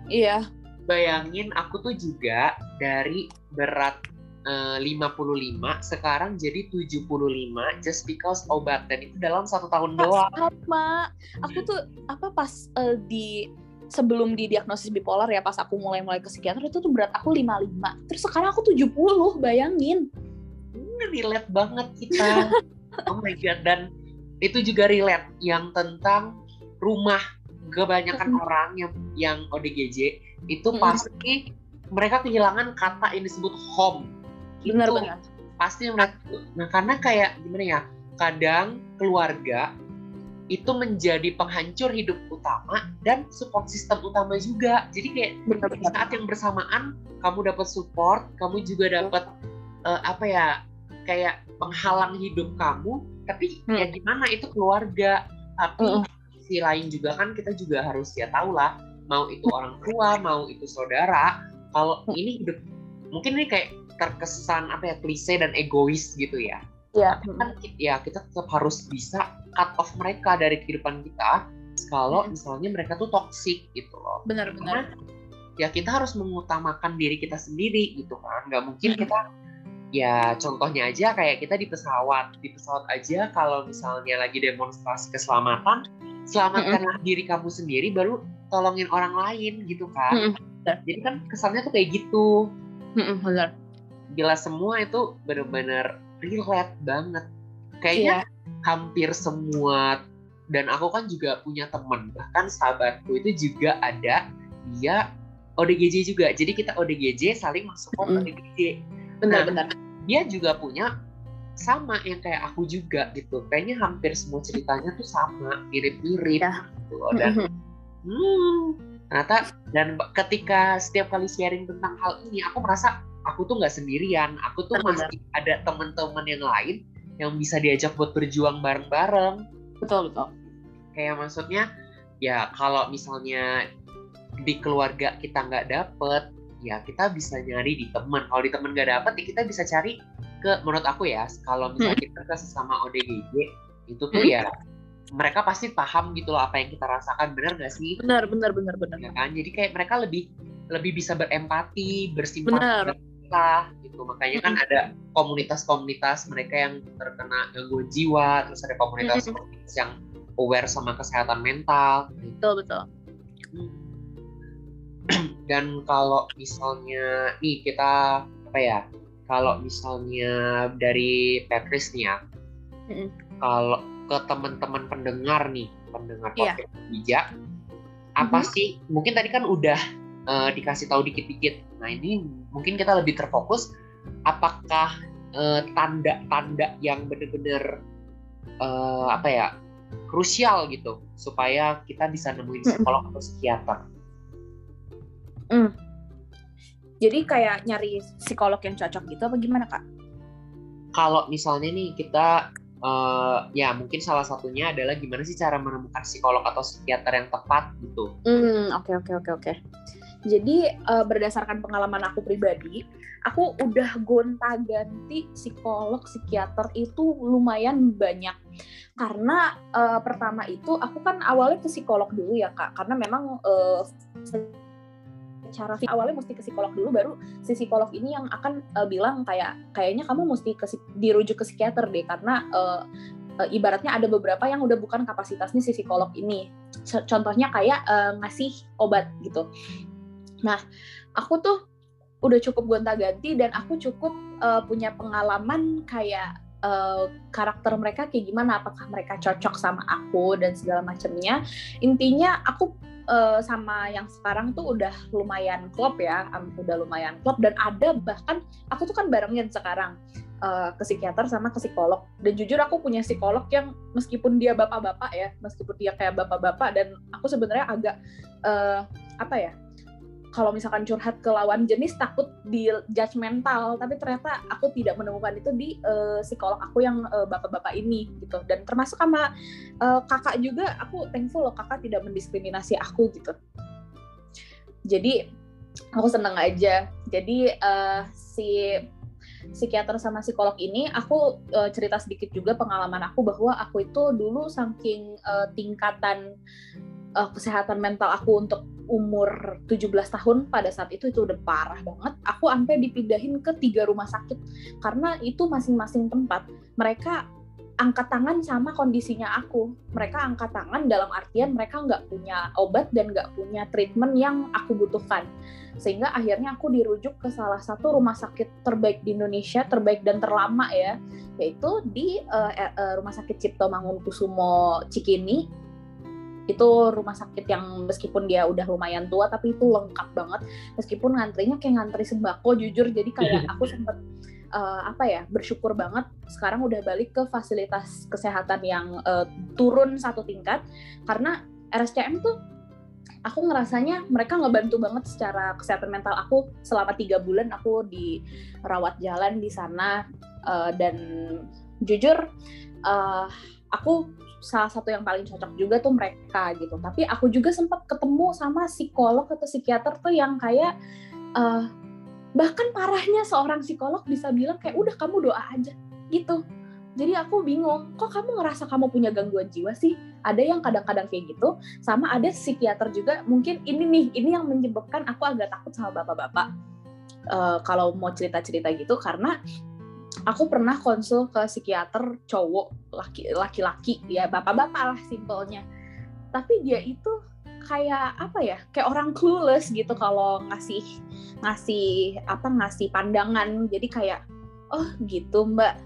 [SPEAKER 2] Iya.
[SPEAKER 1] Bayangin aku tuh juga dari berat 55 eh, sekarang jadi 75 just because obat. Dan itu dalam satu tahun doang.
[SPEAKER 2] Sama, aku tuh apa pas uh, di sebelum didiagnosis bipolar ya pas aku mulai-mulai ke psikiater itu tuh berat aku 55 terus sekarang aku 70 bayangin.
[SPEAKER 1] Ini relate banget kita. Oh my god. Dan itu juga relate yang tentang rumah kebanyakan mm. orang yang yang ODGJ itu mm. pasti mereka kehilangan kata yang disebut home
[SPEAKER 2] benar itu benar
[SPEAKER 1] pasti mereka nah karena kayak gimana ya kadang keluarga itu menjadi penghancur hidup utama dan support system utama juga jadi kayak benar, benar. saat yang bersamaan kamu dapat support kamu juga dapat uh, apa ya kayak penghalang hidup kamu tapi hmm. ya gimana itu keluarga tapi hmm. si lain juga kan kita juga harus ya tahu lah mau itu orang tua mau itu saudara kalau hmm. ini hidup mungkin ini kayak terkesan apa ya klise dan egois gitu ya.
[SPEAKER 2] Iya.
[SPEAKER 1] Kan ya kita tetap harus bisa cut off mereka dari kehidupan kita kalau hmm. misalnya mereka tuh toxic gitu loh.
[SPEAKER 2] Benar-benar.
[SPEAKER 1] Ya kita harus mengutamakan diri kita sendiri gitu kan. Gak mungkin hmm. kita ya contohnya aja kayak kita di pesawat. Di pesawat aja kalau misalnya lagi demonstrasi keselamatan, selamatkanlah hmm. diri kamu sendiri baru tolongin orang lain gitu kan. Hmm. Jadi kan kesannya tuh kayak gitu.
[SPEAKER 2] Hmm, benar
[SPEAKER 1] bila semua itu benar-benar relate banget kayaknya yeah. hampir semua dan aku kan juga punya teman bahkan sahabatku itu juga ada dia ODGJ juga jadi kita ODGJ saling masuk mm. ODGJ
[SPEAKER 2] benar-benar nah,
[SPEAKER 1] dia juga punya sama yang kayak aku juga gitu kayaknya hampir semua ceritanya tuh sama mirip-mirip yeah. gitu dan mm -hmm. Ternyata dan ketika setiap kali sharing tentang hal ini aku merasa aku tuh nggak sendirian aku tuh Benar. masih ada teman-teman yang lain yang bisa diajak buat berjuang bareng-bareng
[SPEAKER 2] betul betul
[SPEAKER 1] kayak maksudnya ya kalau misalnya di keluarga kita nggak dapet ya kita bisa nyari di teman kalau di teman nggak dapet ya kita bisa cari ke menurut aku ya kalau misalnya hmm. kita ke sesama ODGJ itu tuh hmm. ya mereka pasti paham gitu loh apa yang kita rasakan benar gak sih?
[SPEAKER 2] Benar benar benar benar.
[SPEAKER 1] Ya kan? Jadi kayak mereka lebih lebih bisa berempati bersimpati kita gitu. Makanya kan ada komunitas-komunitas mereka yang terkena gangguan jiwa terus ada komunitas-komunitas yang aware sama kesehatan mental.
[SPEAKER 2] Betul betul.
[SPEAKER 1] Hmm. dan kalau misalnya nih kita apa ya kalau misalnya dari Petris nih ya. Mm kalau ke teman-teman pendengar nih pendengar yeah. podcast bijak apa mm-hmm. sih mungkin tadi kan udah uh, dikasih tahu dikit-dikit. Nah ini mungkin kita lebih terfokus apakah uh, tanda-tanda yang benar-benar uh, apa ya krusial gitu supaya kita bisa nemuin psikolog atau psikiater.
[SPEAKER 2] Mm. Jadi kayak nyari psikolog yang cocok gitu apa gimana kak?
[SPEAKER 1] kalau misalnya nih kita uh, ya mungkin salah satunya adalah gimana sih cara menemukan psikolog atau psikiater yang tepat gitu.
[SPEAKER 2] Hmm, oke oke oke oke. Jadi uh, berdasarkan pengalaman aku pribadi, aku udah gonta-ganti psikolog, psikiater itu lumayan banyak. Karena uh, pertama itu aku kan awalnya ke psikolog dulu ya kak, karena memang uh, cara awalnya mesti ke psikolog dulu baru si psikolog ini yang akan uh, bilang kayak kayaknya kamu mesti ke dirujuk ke psikiater deh karena uh, ibaratnya ada beberapa yang udah bukan kapasitasnya si psikolog ini. Contohnya kayak uh, ngasih obat gitu. Nah, aku tuh udah cukup gonta-ganti dan aku cukup uh, punya pengalaman kayak uh, karakter mereka kayak gimana, apakah mereka cocok sama aku dan segala macamnya. Intinya aku uh, sama yang sekarang tuh udah lumayan klop ya, um, udah lumayan klop dan ada bahkan aku tuh kan barengin sekarang uh, ke psikiater sama ke psikolog. Dan jujur aku punya psikolog yang meskipun dia bapak-bapak ya, meskipun dia kayak bapak-bapak dan aku sebenarnya agak uh, apa ya? Kalau misalkan curhat ke lawan jenis takut di judgmental tapi ternyata aku tidak menemukan itu di uh, psikolog aku yang uh, bapak-bapak ini gitu. Dan termasuk sama uh, kakak juga aku thankful loh kakak tidak mendiskriminasi aku gitu. Jadi aku seneng aja. Jadi uh, si psikiater sama psikolog ini aku uh, cerita sedikit juga pengalaman aku bahwa aku itu dulu saking uh, tingkatan uh, kesehatan mental aku untuk umur 17 tahun pada saat itu itu udah parah banget. Aku sampai dipindahin ke tiga rumah sakit karena itu masing-masing tempat mereka angkat tangan sama kondisinya aku. Mereka angkat tangan dalam artian mereka nggak punya obat dan nggak punya treatment yang aku butuhkan. Sehingga akhirnya aku dirujuk ke salah satu rumah sakit terbaik di Indonesia, terbaik dan terlama ya, yaitu di uh, uh, Rumah Sakit Cipto Mangunkusumo Cikini itu rumah sakit yang meskipun dia udah lumayan tua tapi itu lengkap banget. Meskipun ngantrinya kayak ngantri sembako jujur. Jadi kayak aku sempet uh, apa ya bersyukur banget sekarang udah balik ke fasilitas kesehatan yang uh, turun satu tingkat. Karena RSCM tuh aku ngerasanya mereka ngebantu banget secara kesehatan mental aku. Selama tiga bulan aku dirawat jalan di sana uh, dan jujur uh, aku salah satu yang paling cocok juga tuh mereka gitu. Tapi aku juga sempat ketemu sama psikolog atau psikiater tuh yang kayak uh, bahkan parahnya seorang psikolog bisa bilang kayak udah kamu doa aja gitu. Jadi aku bingung, kok kamu ngerasa kamu punya gangguan jiwa sih? Ada yang kadang-kadang kayak gitu, sama ada psikiater juga. Mungkin ini nih, ini yang menyebabkan aku agak takut sama bapak-bapak. Uh, kalau mau cerita-cerita gitu, karena aku pernah konsul ke psikiater cowok laki-laki. Ya bapak-bapak lah simpelnya. Tapi dia itu kayak apa ya kayak orang clueless gitu kalau ngasih ngasih apa ngasih pandangan. Jadi kayak oh gitu mbak.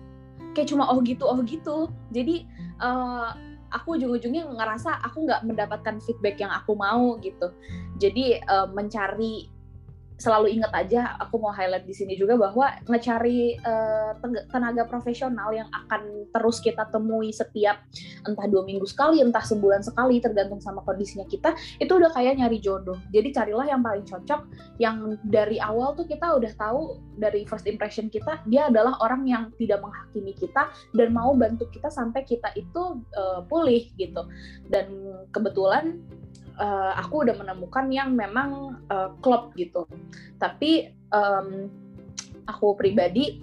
[SPEAKER 2] Kayak cuma oh gitu oh gitu. Jadi uh, aku ujung-ujungnya ngerasa aku nggak mendapatkan feedback yang aku mau gitu. Jadi uh, mencari selalu ingat aja aku mau highlight di sini juga bahwa ngecari uh, tenaga profesional yang akan terus kita temui setiap entah dua minggu sekali entah sebulan sekali tergantung sama kondisinya kita itu udah kayak nyari jodoh. Jadi carilah yang paling cocok yang dari awal tuh kita udah tahu dari first impression kita dia adalah orang yang tidak menghakimi kita dan mau bantu kita sampai kita itu uh, pulih gitu. Dan kebetulan uh, aku udah menemukan yang memang uh, klop gitu. Tapi um, aku pribadi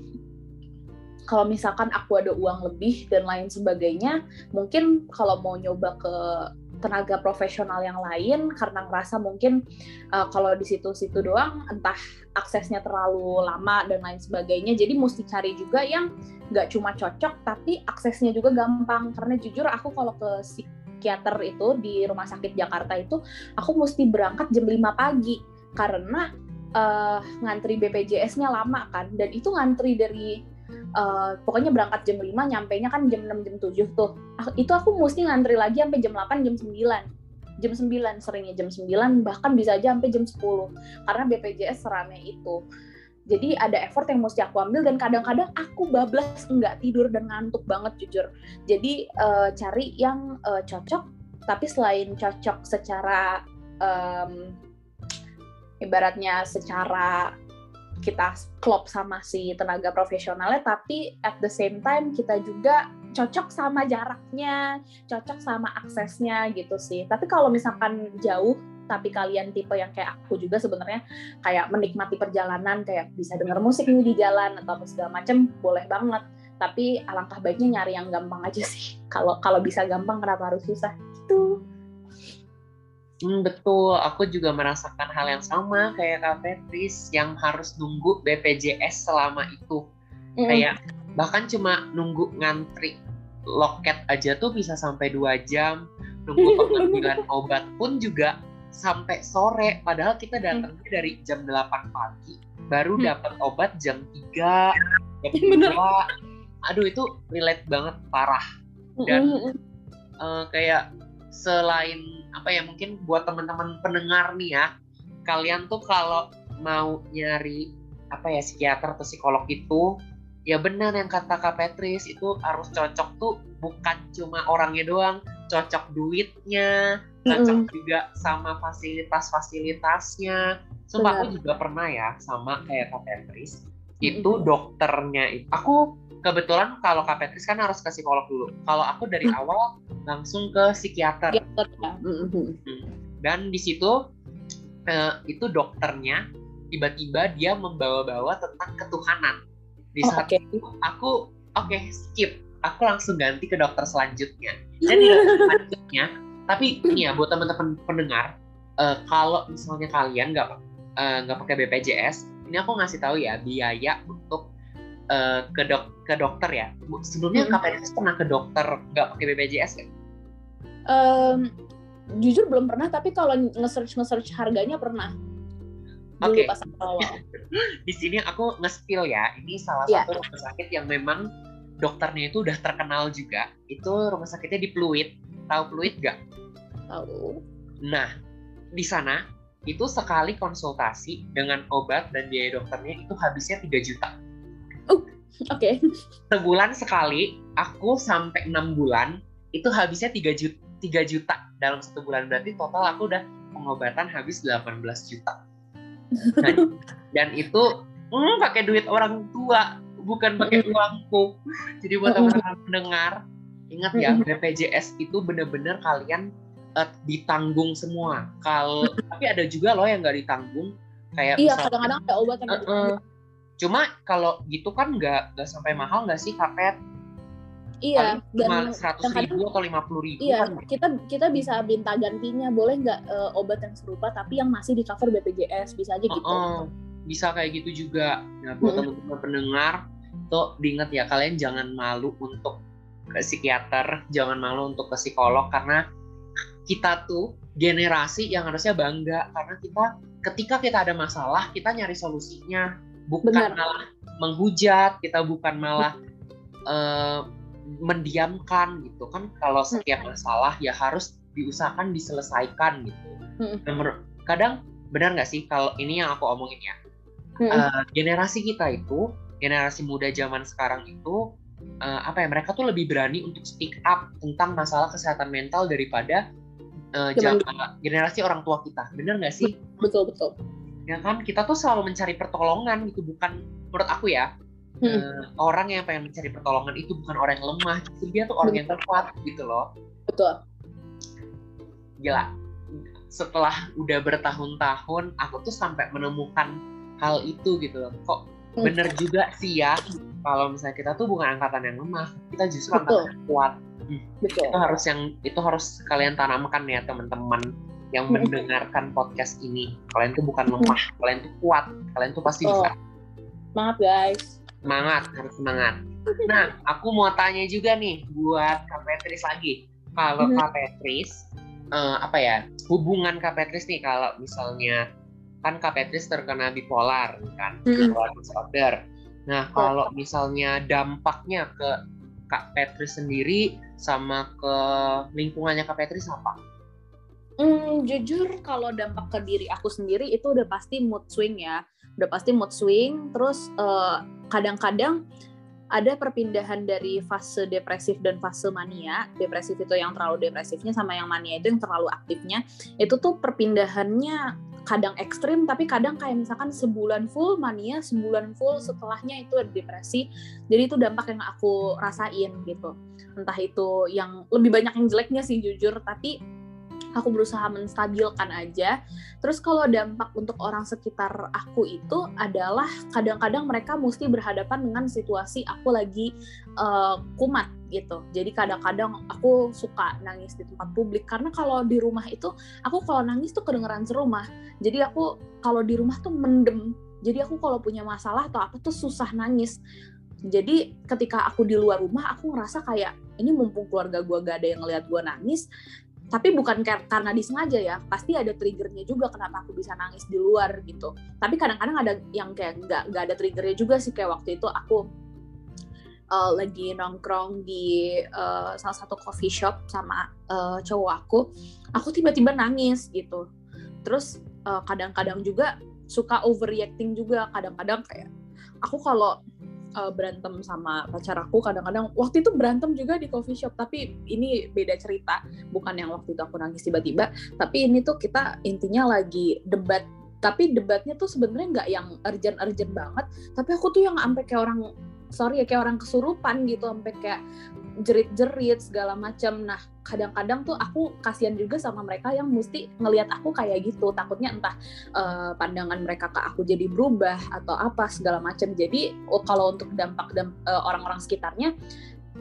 [SPEAKER 2] kalau misalkan aku ada uang lebih dan lain sebagainya, mungkin kalau mau nyoba ke tenaga profesional yang lain karena ngerasa mungkin uh, kalau di situ-situ doang entah aksesnya terlalu lama dan lain sebagainya jadi mesti cari juga yang nggak cuma cocok tapi aksesnya juga gampang karena jujur aku kalau ke psikiater itu di rumah sakit Jakarta itu aku mesti berangkat jam 5 pagi. Karena uh, ngantri BPJS-nya lama kan. Dan itu ngantri dari uh, pokoknya berangkat jam 5 nyampe nya kan jam 6 jam 7 tuh. Itu aku mesti ngantri lagi sampai jam 8 jam 9 jam 9 seringnya jam 9 bahkan bisa aja sampai jam 10 karena BPJS serame itu jadi ada effort yang mesti aku ambil dan kadang-kadang aku bablas nggak tidur dan ngantuk banget jujur jadi uh, cari yang uh, cocok tapi selain cocok secara um, ibaratnya secara kita klop sama si tenaga profesionalnya tapi at the same time kita juga cocok sama jaraknya, cocok sama aksesnya gitu sih. Tapi kalau misalkan jauh tapi kalian tipe yang kayak aku juga sebenarnya kayak menikmati perjalanan kayak bisa denger musik nih di jalan atau segala macem boleh banget tapi alangkah baiknya nyari yang gampang aja sih kalau kalau bisa gampang kenapa harus susah gitu
[SPEAKER 1] Hmm, betul, aku juga merasakan hal yang sama kayak Kak Petris yang harus nunggu BPJS selama itu. Mm. Kayak bahkan cuma nunggu ngantri loket aja tuh bisa sampai dua jam. Nunggu pengambilan obat pun juga sampai sore. Padahal kita datangnya mm. dari jam 8 pagi, baru mm. dapat obat jam 3, jam 2. Aduh itu relate banget parah. Dan uh, kayak selain apa ya mungkin buat teman-teman pendengar nih ya kalian tuh kalau mau nyari apa ya psikiater atau psikolog itu ya benar yang kata Kak Petris itu harus cocok tuh bukan cuma orangnya doang cocok duitnya cocok mm -hmm. juga sama fasilitas-fasilitasnya Sumpah aku juga pernah ya sama kayak Kak Petris itu mm dokternya itu aku kebetulan kalau Kak Petris kan harus ke psikolog dulu. Kalau aku dari hmm. awal langsung ke psikiater. Psikiater ya. Hmm. Hmm. Dan di situ uh, itu dokternya tiba-tiba dia membawa-bawa tentang ketuhanan. Di oh, saat okay. itu aku oke okay, skip. Aku langsung ganti ke dokter selanjutnya. Dan di dokter selanjutnya, tapi ini ya buat teman-teman pendengar, uh, kalau misalnya kalian nggak eh, nggak uh, pakai BPJS, ini aku ngasih tahu ya biaya untuk uh, ke dok ke dokter ya. Sebelumnya hmm. KPDS pernah ke dokter nggak pakai BPJS kan?
[SPEAKER 2] Um, jujur belum pernah, tapi kalau nge-search nge-search harganya pernah.
[SPEAKER 1] Oke. Okay. Di sini aku nge-spill ya. Ini salah yeah. satu rumah sakit yang memang dokternya itu udah terkenal juga. Itu rumah sakitnya di Pluit. Tahu Pluit gak?
[SPEAKER 2] Tahu.
[SPEAKER 1] Nah, di sana itu sekali konsultasi dengan obat dan biaya dokternya itu habisnya 3 juta.
[SPEAKER 2] Oke. Okay.
[SPEAKER 1] Sebulan sekali, aku sampai enam bulan itu habisnya 3 juta, 3 juta dalam satu bulan berarti total aku udah pengobatan habis 18 juta. Dan, dan itu hmm, pakai duit orang tua, bukan pakai uangku. Jadi buat teman-teman pendengar, ingat ya BPJS itu benar-benar kalian uh, ditanggung semua. Kalau tapi ada juga loh yang nggak ditanggung kayak
[SPEAKER 2] Iya, kadang-kadang ada obat yang uh, uh,
[SPEAKER 1] Cuma kalau gitu kan nggak nggak sampai mahal nggak sih kapet?
[SPEAKER 2] Iya,
[SPEAKER 1] dan seratus ribu atau lima puluh ribu.
[SPEAKER 2] Iya, kan? kita kita bisa minta gantinya, boleh nggak uh, obat yang serupa tapi yang masih di cover BPJS bisa aja gitu. Uh, uh,
[SPEAKER 1] bisa kayak gitu juga. Nah, buat hmm. teman-teman pendengar, tuh diingat ya kalian jangan malu untuk ke psikiater, jangan malu untuk ke psikolog karena kita tuh generasi yang harusnya bangga karena kita ketika kita ada masalah kita nyari solusinya. Bukan Benar. malah menghujat kita bukan malah uh, mendiamkan gitu kan. Kalau setiap masalah ya harus diusahakan diselesaikan gitu. Kadang benar nggak sih kalau ini yang aku omongin ya? Uh, generasi kita itu generasi muda zaman sekarang itu uh, apa ya mereka tuh lebih berani untuk speak up tentang masalah kesehatan mental daripada uh, generasi orang tua kita. Benar nggak sih?
[SPEAKER 2] Betul betul
[SPEAKER 1] ya kan? Kita tuh selalu mencari pertolongan gitu bukan menurut aku ya. Hmm. uh, orang yang pengen mencari pertolongan itu bukan orang yang lemah itu dia tuh orang yang kuat gitu loh.
[SPEAKER 2] Betul.
[SPEAKER 1] Gila. Setelah udah bertahun-tahun aku tuh sampai menemukan hal itu gitu loh. Kok hmm. bener juga sih ya kalau misalnya kita tuh bukan angkatan yang lemah kita justru angkatan yang kuat hmm. Betul. itu harus yang itu harus kalian tanamkan ya teman-teman yang mendengarkan podcast ini. Kalian tuh bukan lemah, kalian tuh kuat, kalian tuh pasti bisa.
[SPEAKER 2] Semangat guys.
[SPEAKER 1] Semangat, harus semangat. Nah, aku mau tanya juga nih buat Kak Petris lagi. Kalau Kak Petris, uh, apa ya, hubungan Kak Petris nih kalau misalnya kan Kak Petris terkena bipolar kan, bipolar disorder. Nah, kalau misalnya dampaknya ke Kak Petris sendiri sama ke lingkungannya Kak Petris apa?
[SPEAKER 2] Hmm, jujur kalau dampak ke diri aku sendiri itu udah pasti mood swing ya. Udah pasti mood swing. Terus eh, kadang-kadang ada perpindahan dari fase depresif dan fase mania. Depresif itu yang terlalu depresifnya sama yang mania itu yang terlalu aktifnya. Itu tuh perpindahannya kadang ekstrim tapi kadang kayak misalkan sebulan full mania sebulan full setelahnya itu depresi. Jadi itu dampak yang aku rasain gitu. Entah itu yang lebih banyak yang jeleknya sih jujur. Tapi aku berusaha menstabilkan aja. Terus kalau dampak untuk orang sekitar aku itu adalah kadang-kadang mereka mesti berhadapan dengan situasi aku lagi uh, kumat gitu. Jadi kadang-kadang aku suka nangis di tempat publik karena kalau di rumah itu aku kalau nangis tuh kedengeran serumah. Jadi aku kalau di rumah tuh mendem. Jadi aku kalau punya masalah atau apa tuh susah nangis. Jadi ketika aku di luar rumah aku ngerasa kayak ini mumpung keluarga gue gak ada yang ngeliat gue nangis, tapi bukan karena disengaja ya pasti ada triggernya juga kenapa aku bisa nangis di luar gitu. Tapi kadang-kadang ada yang kayak nggak nggak ada triggernya juga sih kayak waktu itu aku uh, lagi nongkrong di uh, salah satu coffee shop sama uh, cowok aku aku tiba-tiba nangis gitu. Terus kadang-kadang uh, juga suka overreacting juga kadang-kadang kayak aku kalau uh, berantem sama pacar aku kadang-kadang waktu itu berantem juga di coffee shop tapi ini beda cerita bukan yang waktu itu aku nangis tiba-tiba tapi ini tuh kita intinya lagi debat tapi debatnya tuh sebenarnya nggak yang urgent-urgent banget tapi aku tuh yang sampai kayak orang sorry ya kayak orang kesurupan gitu sampai kayak jerit-jerit segala macam. Nah, kadang-kadang tuh aku kasihan juga sama mereka yang mesti ngelihat aku kayak gitu. Takutnya entah uh, pandangan mereka ke aku jadi berubah atau apa segala macam. Jadi oh, kalau untuk dampak dan uh, orang-orang sekitarnya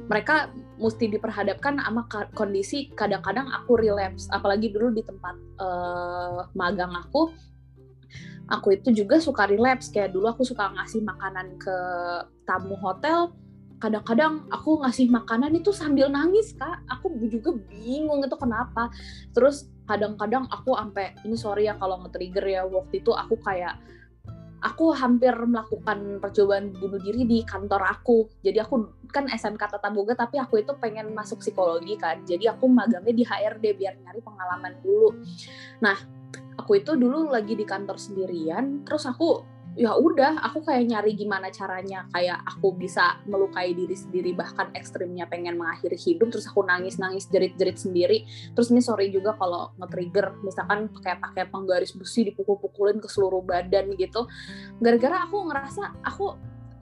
[SPEAKER 2] mereka mesti diperhadapkan sama kondisi kadang-kadang aku relapse apalagi dulu di tempat uh, magang aku aku itu juga suka relapse kayak dulu aku suka ngasih makanan ke tamu hotel kadang-kadang aku ngasih makanan itu sambil nangis kak aku juga bingung itu kenapa terus kadang-kadang aku sampai ini sorry ya kalau nge-trigger ya waktu itu aku kayak aku hampir melakukan percobaan bunuh diri di kantor aku. Jadi aku kan SMK Tata Boga tapi aku itu pengen masuk psikologi kan. Jadi aku magangnya di HRD biar nyari pengalaman dulu. Nah, aku itu dulu lagi di kantor sendirian terus aku ya udah aku kayak nyari gimana caranya. Kayak aku bisa melukai diri sendiri bahkan ekstrimnya pengen mengakhiri hidup terus aku nangis nangis jerit jerit sendiri. Terus ini sorry juga kalau nge-trigger misalkan pakai pakai penggaris besi dipukul-pukulin ke seluruh badan gitu. Gara-gara aku ngerasa aku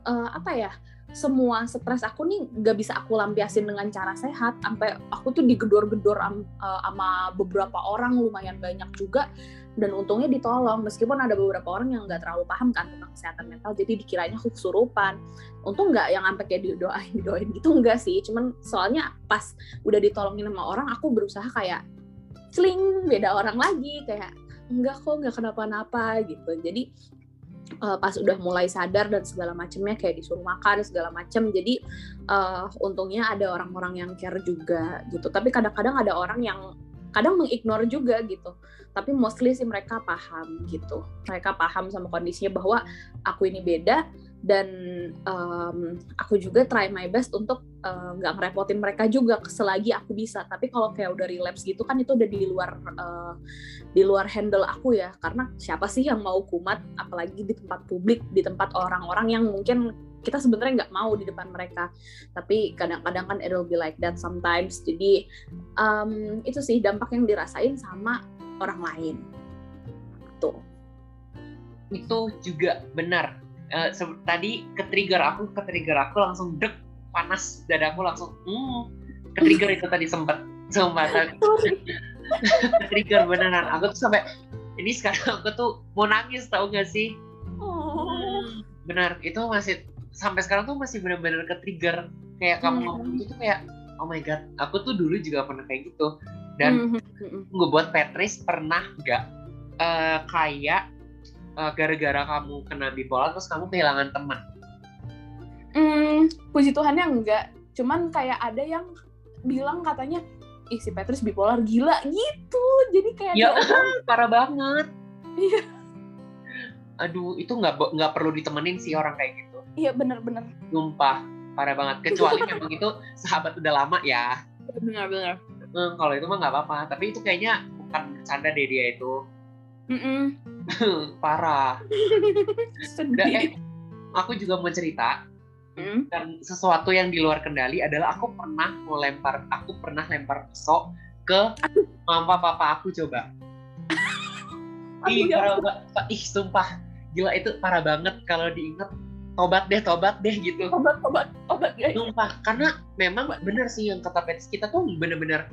[SPEAKER 2] uh, apa ya semua stres aku nih gak bisa aku lampiasin dengan cara sehat. Sampai aku tuh digedor-gedor uh, sama beberapa orang lumayan banyak juga dan untungnya ditolong meskipun ada beberapa orang yang nggak terlalu paham kan tentang kesehatan mental jadi dikiranya aku kesurupan. Untung nggak yang sampai kayak didoain didoain gitu enggak sih. Cuman soalnya pas udah ditolongin sama orang aku berusaha kayak sling beda orang lagi. Kayak enggak kok nggak kenapa-napa gitu. Jadi uh, pas udah mulai sadar dan segala macamnya kayak disuruh makan segala macam jadi uh, untungnya ada orang-orang yang care juga gitu. Tapi kadang-kadang ada orang yang kadang mengignore juga gitu tapi mostly sih mereka paham gitu. Mereka paham sama kondisinya bahwa aku ini beda dan um, aku juga try my best untuk nggak uh, ngerepotin mereka juga selagi aku bisa. Tapi kalau kayak udah relapse gitu kan itu udah di luar uh, di luar handle aku ya. Karena siapa sih yang mau kumat apalagi di tempat publik di tempat orang-orang yang mungkin kita sebenarnya nggak mau di depan mereka. Tapi kadang-kadang kan it'll be like that sometimes. Jadi um, itu sih dampak yang dirasain sama orang lain. Tuh.
[SPEAKER 1] Itu juga benar. Uh, tadi ke trigger aku ke trigger aku langsung dek panas dadaku langsung hmm, ke trigger itu tadi sempat sempat trigger beneran. Aku tuh sampai ini sekarang aku tuh mau nangis tau gak sih? Oh. benar. Itu masih sampai sekarang tuh masih benar-benar ke trigger kayak kamu hmm. ngomong itu tuh kayak oh my god. Aku tuh dulu juga pernah kayak gitu dan hmm. gue buat Petris pernah nggak uh, kayak uh, gara-gara kamu kena bipolar terus kamu kehilangan teman
[SPEAKER 2] hmm, puji Tuhannya enggak cuman kayak ada yang bilang katanya ih si Petris bipolar gila gitu jadi kayak
[SPEAKER 1] ya parah banget iya aduh itu nggak nggak perlu ditemenin sih orang kayak gitu
[SPEAKER 2] Iya bener-bener.
[SPEAKER 1] Sumpah, parah banget. Kecuali memang itu sahabat udah lama ya.
[SPEAKER 2] Bener-bener.
[SPEAKER 1] Hmm, kalau itu mah nggak apa-apa. Tapi itu kayaknya bukan bercanda deh dia itu. Mm -mm. parah. Sedih. eh, aku juga mau cerita. Mm. Dan sesuatu yang di luar kendali adalah aku pernah mau lempar, aku pernah lempar pisau ke mama papa aku coba. ih parah ih sumpah gila itu parah banget kalau diingat tobat deh tobat deh gitu.
[SPEAKER 2] Tobat tobat tobat guys.
[SPEAKER 1] Sumpah karena memang bener sih yang kata Petis kita tuh bener-bener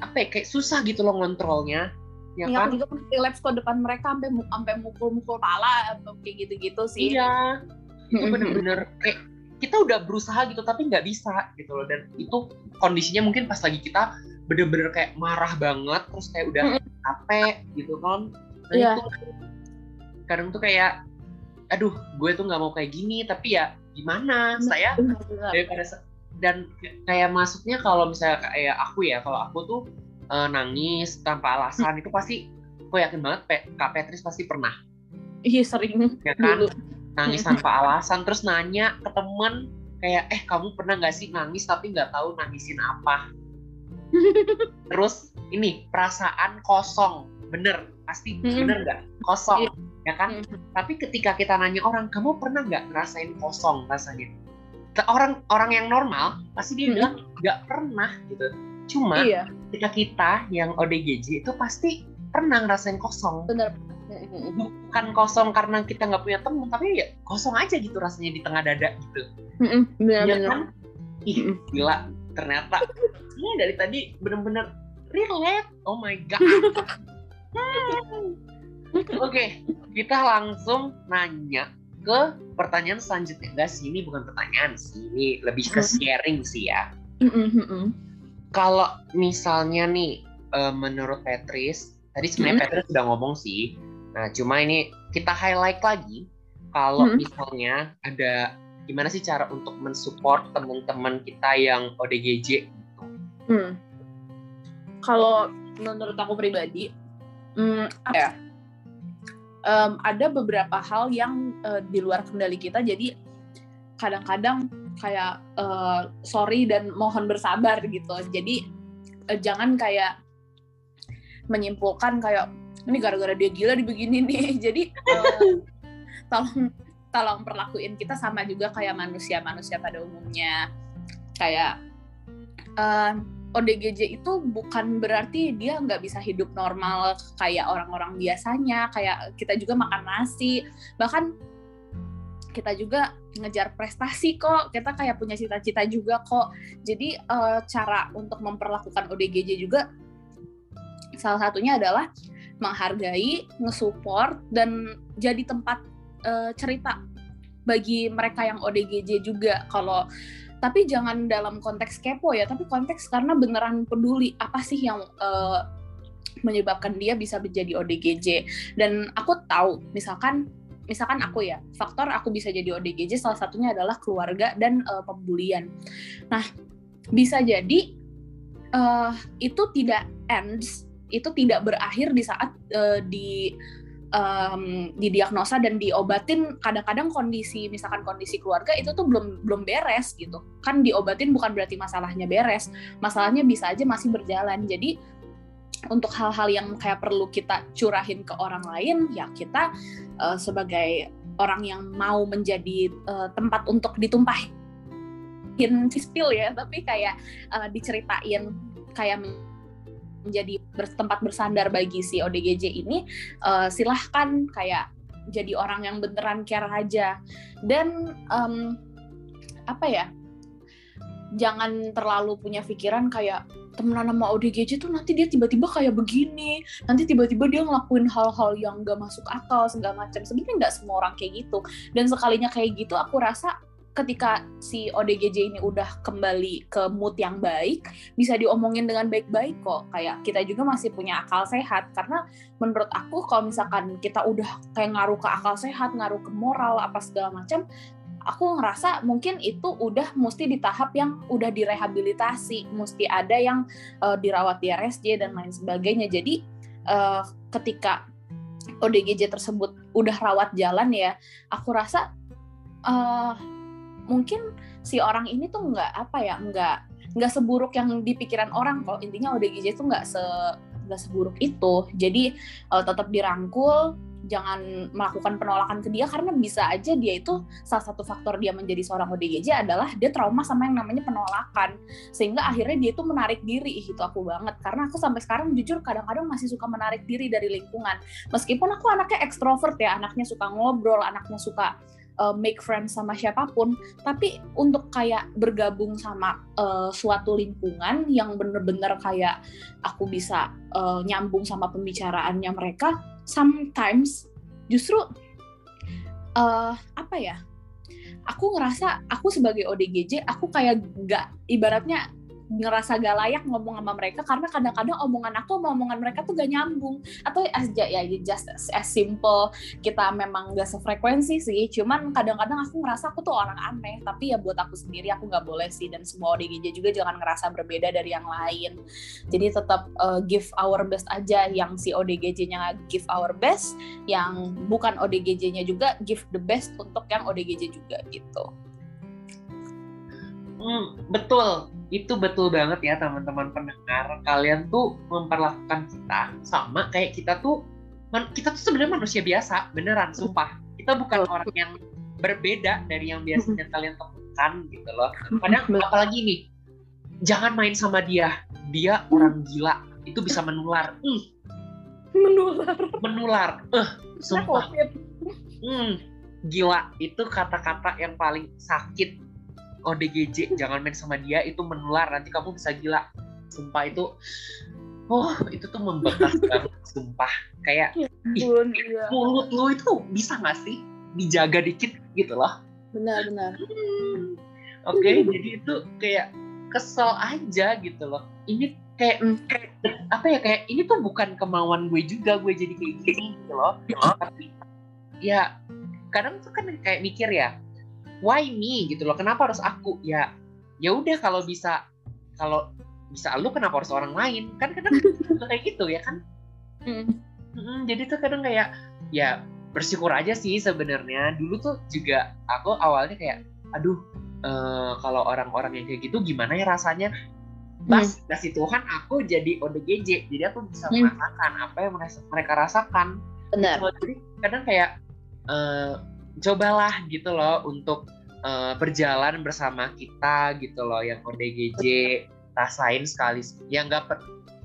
[SPEAKER 1] apa ya kayak susah gitu loh ngontrolnya
[SPEAKER 2] ya, ya kan? juga relapse ke depan mereka sampai sampai mukul-mukul pala atau kayak gitu-gitu sih.
[SPEAKER 1] Iya. Itu bener-bener kayak kita udah berusaha gitu tapi nggak bisa gitu loh. Dan itu kondisinya mungkin pas lagi kita bener-bener kayak marah banget terus kayak udah capek gitu kan. Nah yeah. itu kadang tuh kayak aduh gue tuh nggak mau kayak gini tapi ya gimana? Saya daripada dan kayak masuknya kalau misalnya kayak aku ya kalau aku tuh uh, nangis tanpa alasan itu pasti aku yakin banget Pe Kak Petris pasti pernah.
[SPEAKER 2] Iya sering.
[SPEAKER 1] Ya kan? Dulu. nangis tanpa alasan terus nanya ke temen kayak eh kamu pernah nggak sih nangis tapi nggak tahu nangisin apa? Terus ini perasaan kosong. Bener pasti bener nggak? Kosong. Iya. Ya kan? Tapi ketika kita nanya orang kamu pernah nggak ngerasain kosong rasanya? Orang orang yang normal pasti dia bilang nggak pernah gitu. Cuma iya. ketika kita yang ODGJ itu pasti pernah ngerasain kosong.
[SPEAKER 2] Bener
[SPEAKER 1] bukan kosong karena kita nggak punya temen tapi ya kosong aja gitu rasanya di tengah dada gitu.
[SPEAKER 2] Bener, ya kan?
[SPEAKER 1] Ih gila ternyata. Ini dari tadi bener-bener relate. Oh my god oke okay, kita langsung nanya ke pertanyaan selanjutnya. Enggak sih ini bukan pertanyaan sih ini lebih ke sharing sih ya. Kalau misalnya nih uh, menurut Petris tadi sebenarnya hmm. Petris sudah ngomong sih. Nah cuma ini kita highlight lagi kalau hmm. misalnya ada gimana sih cara untuk mensupport teman-teman kita yang ODGJ gitu?
[SPEAKER 2] Hmm. kalau menurut aku pribadi hmm, ya um, ada beberapa hal yang uh, di luar kendali kita. Jadi kadang-kadang kayak uh, sorry dan mohon bersabar gitu. Jadi uh, jangan kayak menyimpulkan kayak ini gara-gara dia gila di begini nih. Jadi uh, tolong tolong perlakuin kita sama juga kayak manusia-manusia pada umumnya. Kayak uh, ODGJ itu bukan berarti dia nggak bisa hidup normal kayak orang-orang biasanya kayak kita juga makan nasi bahkan kita juga ngejar prestasi kok kita kayak punya cita-cita juga kok. Jadi uh, cara untuk memperlakukan ODGJ juga salah satunya adalah menghargai, ngesupport dan jadi tempat uh, cerita bagi mereka yang ODGJ juga. Kalau tapi jangan dalam konteks kepo ya tapi konteks karena beneran peduli apa sih yang uh, menyebabkan dia bisa menjadi ODGJ dan aku tahu misalkan misalkan aku ya faktor aku bisa jadi ODGJ salah satunya adalah keluarga dan uh, pembulian. Nah bisa jadi uh, itu tidak ends itu tidak berakhir di saat uh, di um, didiagnosa dan diobatin kadang-kadang kondisi misalkan kondisi keluarga itu tuh belum belum beres gitu. Kan diobatin bukan berarti masalahnya beres masalahnya bisa aja masih berjalan. Jadi untuk hal-hal yang kayak perlu kita curahin ke orang lain ya kita uh, sebagai orang yang mau menjadi uh, tempat untuk ditumpahin spill ya tapi kayak uh, diceritain kayak menjadi tempat bersandar bagi si ODGJ ini uh, silahkan kayak jadi orang yang beneran care aja. Dan um, apa ya jangan terlalu punya pikiran kayak temenan sama ODGJ tuh nanti dia tiba-tiba kayak begini nanti tiba-tiba dia ngelakuin hal-hal yang gak masuk akal segala macam. Sebenarnya nggak semua orang kayak gitu. Dan sekalinya kayak gitu aku rasa ketika si ODGJ ini udah kembali ke mood yang baik bisa diomongin dengan baik-baik kok. Kayak kita juga masih punya akal sehat. Karena menurut aku kalau misalkan kita udah kayak ngaruh ke akal sehat ngaruh ke moral apa segala macam aku ngerasa mungkin itu udah mesti di tahap yang udah direhabilitasi, mesti ada yang uh, dirawat di RSJ dan lain sebagainya. Jadi uh, ketika ODGJ tersebut udah rawat jalan ya, aku rasa uh, mungkin si orang ini tuh nggak apa ya, nggak nggak seburuk yang di pikiran orang kok. Intinya ODGJ tuh nggak se nggak seburuk itu. Jadi uh, tetap dirangkul, jangan melakukan penolakan ke dia karena bisa aja dia itu salah satu faktor dia menjadi seorang ODGJ adalah dia trauma sama yang namanya penolakan sehingga akhirnya dia itu menarik diri itu aku banget karena aku sampai sekarang jujur kadang-kadang masih suka menarik diri dari lingkungan meskipun aku anaknya ekstrovert ya anaknya suka ngobrol anaknya suka uh, make friends sama siapa pun, tapi untuk kayak bergabung sama uh, suatu lingkungan yang bener-bener kayak aku bisa uh, nyambung sama pembicaraannya mereka, sometimes justru uh, apa ya? Aku ngerasa aku sebagai ODGJ, aku kayak gak ibaratnya ngerasa gak layak ngomong sama mereka karena kadang-kadang omongan aku sama omongan mereka tuh gak nyambung. Atau as ya just as, as simple kita memang gak sefrekuensi sih. Cuman kadang-kadang aku ngerasa aku tuh orang aneh. Tapi ya buat aku sendiri aku nggak boleh sih. Dan semua ODGJ juga jangan ngerasa berbeda dari yang lain. Jadi tetap uh, give our best aja. Yang si ODGJ-nya give our best yang bukan ODGJ-nya juga give the best untuk yang ODGJ juga gitu.
[SPEAKER 1] Hmm, betul, itu betul banget ya teman-teman pendengar. Kalian tuh memperlakukan kita sama kayak kita tuh, kita tuh sebenarnya manusia biasa, beneran, sumpah. Kita bukan orang yang berbeda dari yang biasanya kalian temukan gitu loh. Kadang apalagi nih, jangan main sama dia, dia orang gila, itu bisa menular.
[SPEAKER 2] Menular.
[SPEAKER 1] Menular. Eh, uh, sumpah. Hmm, gila, itu kata-kata yang paling sakit ODGJ jangan main sama dia itu menular nanti kamu bisa gila sumpah itu oh itu tuh membekas banget sumpah kayak ya, ih, iya. mulut lu itu bisa gak sih dijaga dikit gitu loh
[SPEAKER 2] benar-benar hmm.
[SPEAKER 1] oke okay, jadi itu kayak kesel aja gitu loh ini kayak, hmm. kayak apa ya kayak ini tuh bukan kemauan gue juga gue jadi kayak gini gitu loh tapi ya kadang tuh kan kayak mikir ya why me? Gitu loh. Kenapa harus aku? Ya ya udah kalau bisa kalau bisa lu kenapa harus orang lain? Kan kadang kayak gitu ya kan? Mm. Mm, jadi tuh kadang kayak ya bersyukur aja sih sebenarnya. Dulu tuh juga aku awalnya kayak aduh uh, kalau orang-orang yang kayak gitu gimana ya rasanya? Pas mm. kasih Tuhan aku jadi ODGJ jadi aku bisa mm. merasakan apa yang mereka rasakan.
[SPEAKER 2] Benar.
[SPEAKER 1] Jadi kadang kayak uh, cobalah gitu loh untuk uh, berjalan bersama kita gitu loh yang ODGJ rasain sekali yang nggak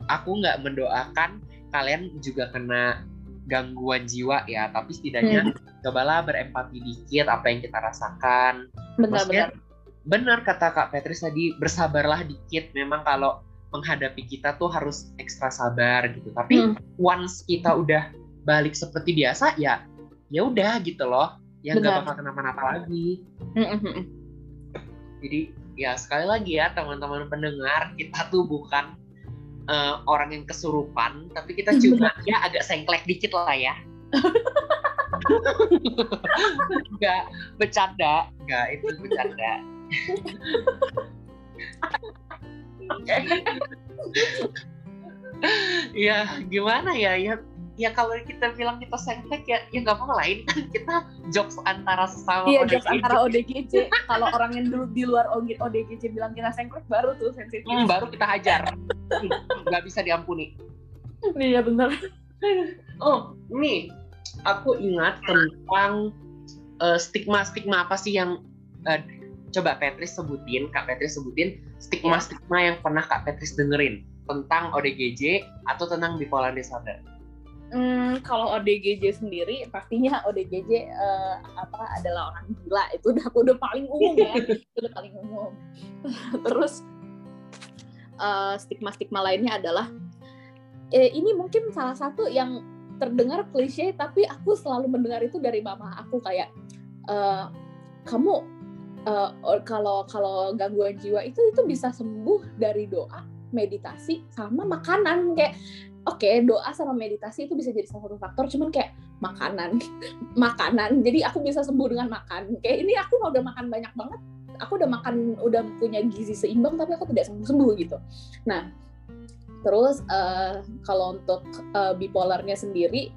[SPEAKER 1] aku nggak mendoakan kalian juga kena gangguan jiwa ya tapi setidaknya hmm. cobalah berempati dikit apa yang kita rasakan
[SPEAKER 2] benar-benar
[SPEAKER 1] benar kata Kak Petris tadi bersabarlah dikit memang kalau menghadapi kita tuh harus ekstra sabar gitu tapi hmm. once kita udah balik seperti biasa ya ya udah gitu loh yang nggak bakal kenapa-napa lagi. Jadi ya sekali lagi ya teman-teman pendengar kita tuh bukan uh, orang yang kesurupan, tapi kita cuma ya agak sengklek dikit lah ya. Enggak bercanda, enggak itu bercanda. ya gimana ya ya ya kalau kita bilang kita sengklek ya ya nggak apa-apa lain kan. Kita jokes antara sesama
[SPEAKER 2] iya jokes antara ODGJ. Kalau orang yang dulu di luar ODGJ bilang kita sengklek baru tuh sensitif.
[SPEAKER 1] Hmm, baru kita hajar. Nggak bisa diampuni.
[SPEAKER 2] Iya benar.
[SPEAKER 1] Oh nih aku ingat tentang uh, eh, stigma stigma apa sih yang uh, coba Petris sebutin kak Petris sebutin stigma stigma yang pernah kak Petris dengerin tentang ODGJ atau tentang bipolar disorder
[SPEAKER 2] Hmm, kalau ODGJ sendiri pastinya ODGJ uh, eh, apa adalah orang gila. Itu udah udah paling umum ya. Itu udah paling umum. Terus uh, eh, stigma stigma lainnya adalah eh, ini mungkin salah satu yang terdengar klise tapi aku selalu mendengar itu dari mama aku. Kayak uh, kamu uh, kalau kalau gangguan jiwa itu itu bisa sembuh dari doa meditasi sama makanan. Kayak oke okay, doa sama meditasi itu bisa jadi salah satu faktor cuman kayak makanan. Makanan. Jadi aku bisa sembuh dengan makan. Kayak ini aku udah makan banyak banget. Aku udah makan udah punya gizi seimbang tapi aku tidak sembuh sembuh gitu. Nah terus uh, kalau untuk uh, bipolarnya sendiri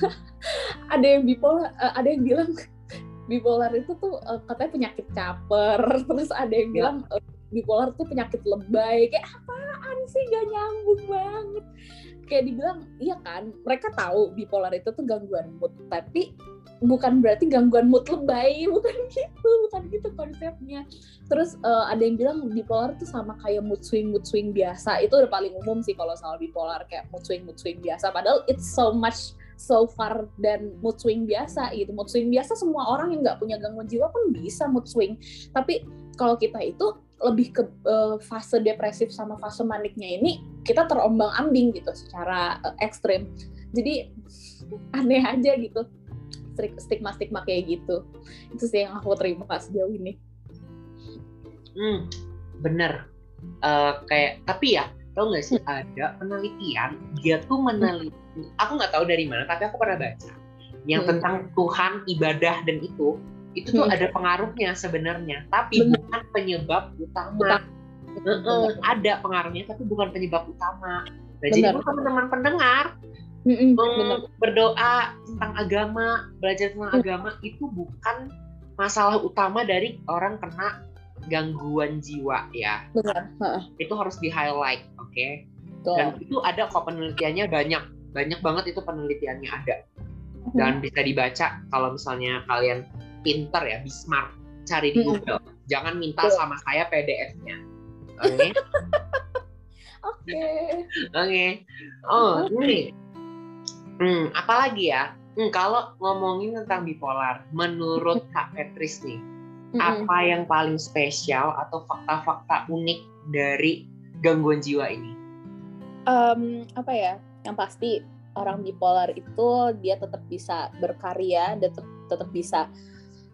[SPEAKER 2] ada yang bipolar uh, ada yang bilang bipolar itu tuh uh, katanya penyakit caper. Terus ada yang ya. bilang uh, bipolar tuh penyakit lebay. Kayak apaan sih? Gak nyambung banget kayak dibilang iya kan mereka tahu bipolar itu tuh gangguan mood tapi bukan berarti gangguan mood lebay bukan gitu bukan gitu konsepnya. Terus uh, ada yang bilang bipolar tuh sama kayak mood swing mood swing biasa. Itu udah paling umum sih kalau soal bipolar kayak mood swing mood swing biasa. Padahal it's so much so far dan mood swing biasa gitu. Mood swing biasa semua orang yang nggak punya gangguan jiwa pun bisa mood swing. Tapi kalau kita itu lebih ke uh, fase depresif sama fase maniknya ini kita terombang ambing gitu secara uh, ekstrim jadi aneh aja gitu stigma-stigma kayak gitu itu sih yang aku terima sejauh ini
[SPEAKER 1] hmm bener uh, kayak tapi ya tau nggak sih hmm. ada penelitian dia tuh meneliti hmm. aku nggak tahu dari mana tapi aku pernah baca yang hmm. tentang Tuhan ibadah dan itu itu tuh hmm. ada pengaruhnya sebenarnya tapi bener. bukan penyebab utama Bener. ada pengaruhnya tapi bukan penyebab utama nah, jadi teman-teman pendengar Mm-mm, berdoa tentang agama, belajar tentang mm. agama itu bukan masalah utama dari orang kena gangguan jiwa ya. Benar. Itu harus di highlight, oke? Okay? Dan itu ada kok penelitiannya banyak, banyak banget itu penelitiannya ada. Dan bisa dibaca kalau misalnya kalian pinter ya, smart, cari di Google. Jangan minta sama saya PDF-nya. Oke? Okay? Oke. Oke. Oh, ini Hmm, apalagi ya? Hmm, kalau ngomongin tentang bipolar, menurut Kak Petris nih, mm-hmm. apa yang paling spesial atau fakta-fakta unik dari gangguan jiwa ini?
[SPEAKER 2] Um, apa ya? Yang pasti orang bipolar itu dia tetap bisa berkarya, tetap, tetap bisa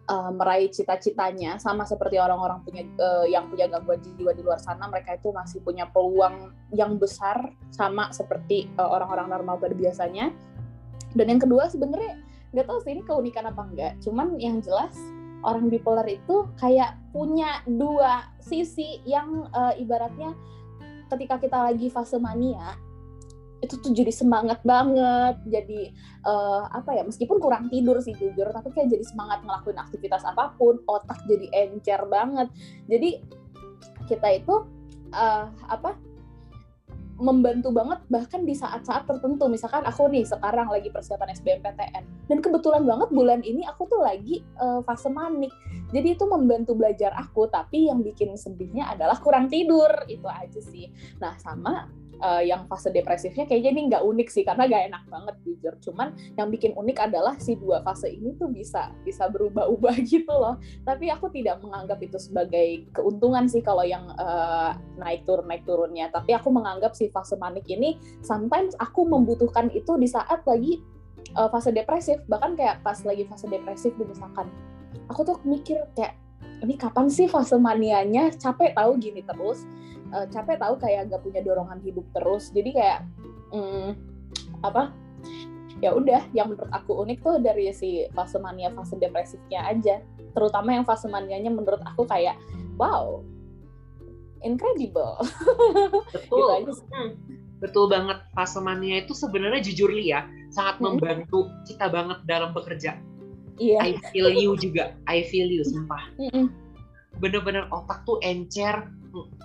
[SPEAKER 2] uh, meraih cita-citanya sama seperti orang-orang punya uh, yang punya gangguan jiwa di luar sana mereka itu masih punya peluang yang besar sama seperti uh, orang-orang normal pada biasanya dan yang kedua sebenarnya nggak tahu sih ini keunikan apa enggak cuman yang jelas orang bipolar itu kayak punya dua sisi yang uh, ibaratnya ketika kita lagi fase mania itu tuh jadi semangat banget jadi uh, apa ya meskipun kurang tidur sih jujur tapi kayak jadi semangat ngelakuin aktivitas apa pun otak jadi encer banget. Jadi kita itu uh, apa membantu banget bahkan di saat-saat tertentu. Misalkan aku nih sekarang lagi persiapan SBMPTN dan kebetulan banget bulan ini aku tuh lagi uh, fase manik. Jadi itu membantu belajar aku tapi yang bikin sedihnya adalah kurang tidur itu aja sih. Nah sama uh, yang fase depresifnya kayaknya ini nggak unik sih karena gak enak banget jujur. Cuman yang bikin unik adalah si dua fase ini tuh bisa bisa berubah-ubah gitu loh. Tapi aku tidak menganggap itu sebagai keuntungan sih kalau yang uh, naik turun naik turunnya. Tapi aku menganggap si fase manik ini sometimes aku membutuhkan itu di saat lagi uh, fase depresif. Bahkan kayak pas lagi fase depresif misalkan aku tuh mikir kayak ini kapan sih fase manianya? Capek tahu gini terus uh, capek tahu kayak gak punya dorongan hidup terus jadi kayak hmm, apa ya udah yang menurut aku unik tuh dari si fase mania fase depresifnya aja terutama yang fase manianya menurut aku kayak wow incredible
[SPEAKER 1] betul gitu hmm, betul banget fase mania itu sebenarnya jujur li ya sangat hmm. membantu kita banget dalam bekerja Iya. I feel you juga. I feel you, sumpah. Bener-bener otak tuh encer,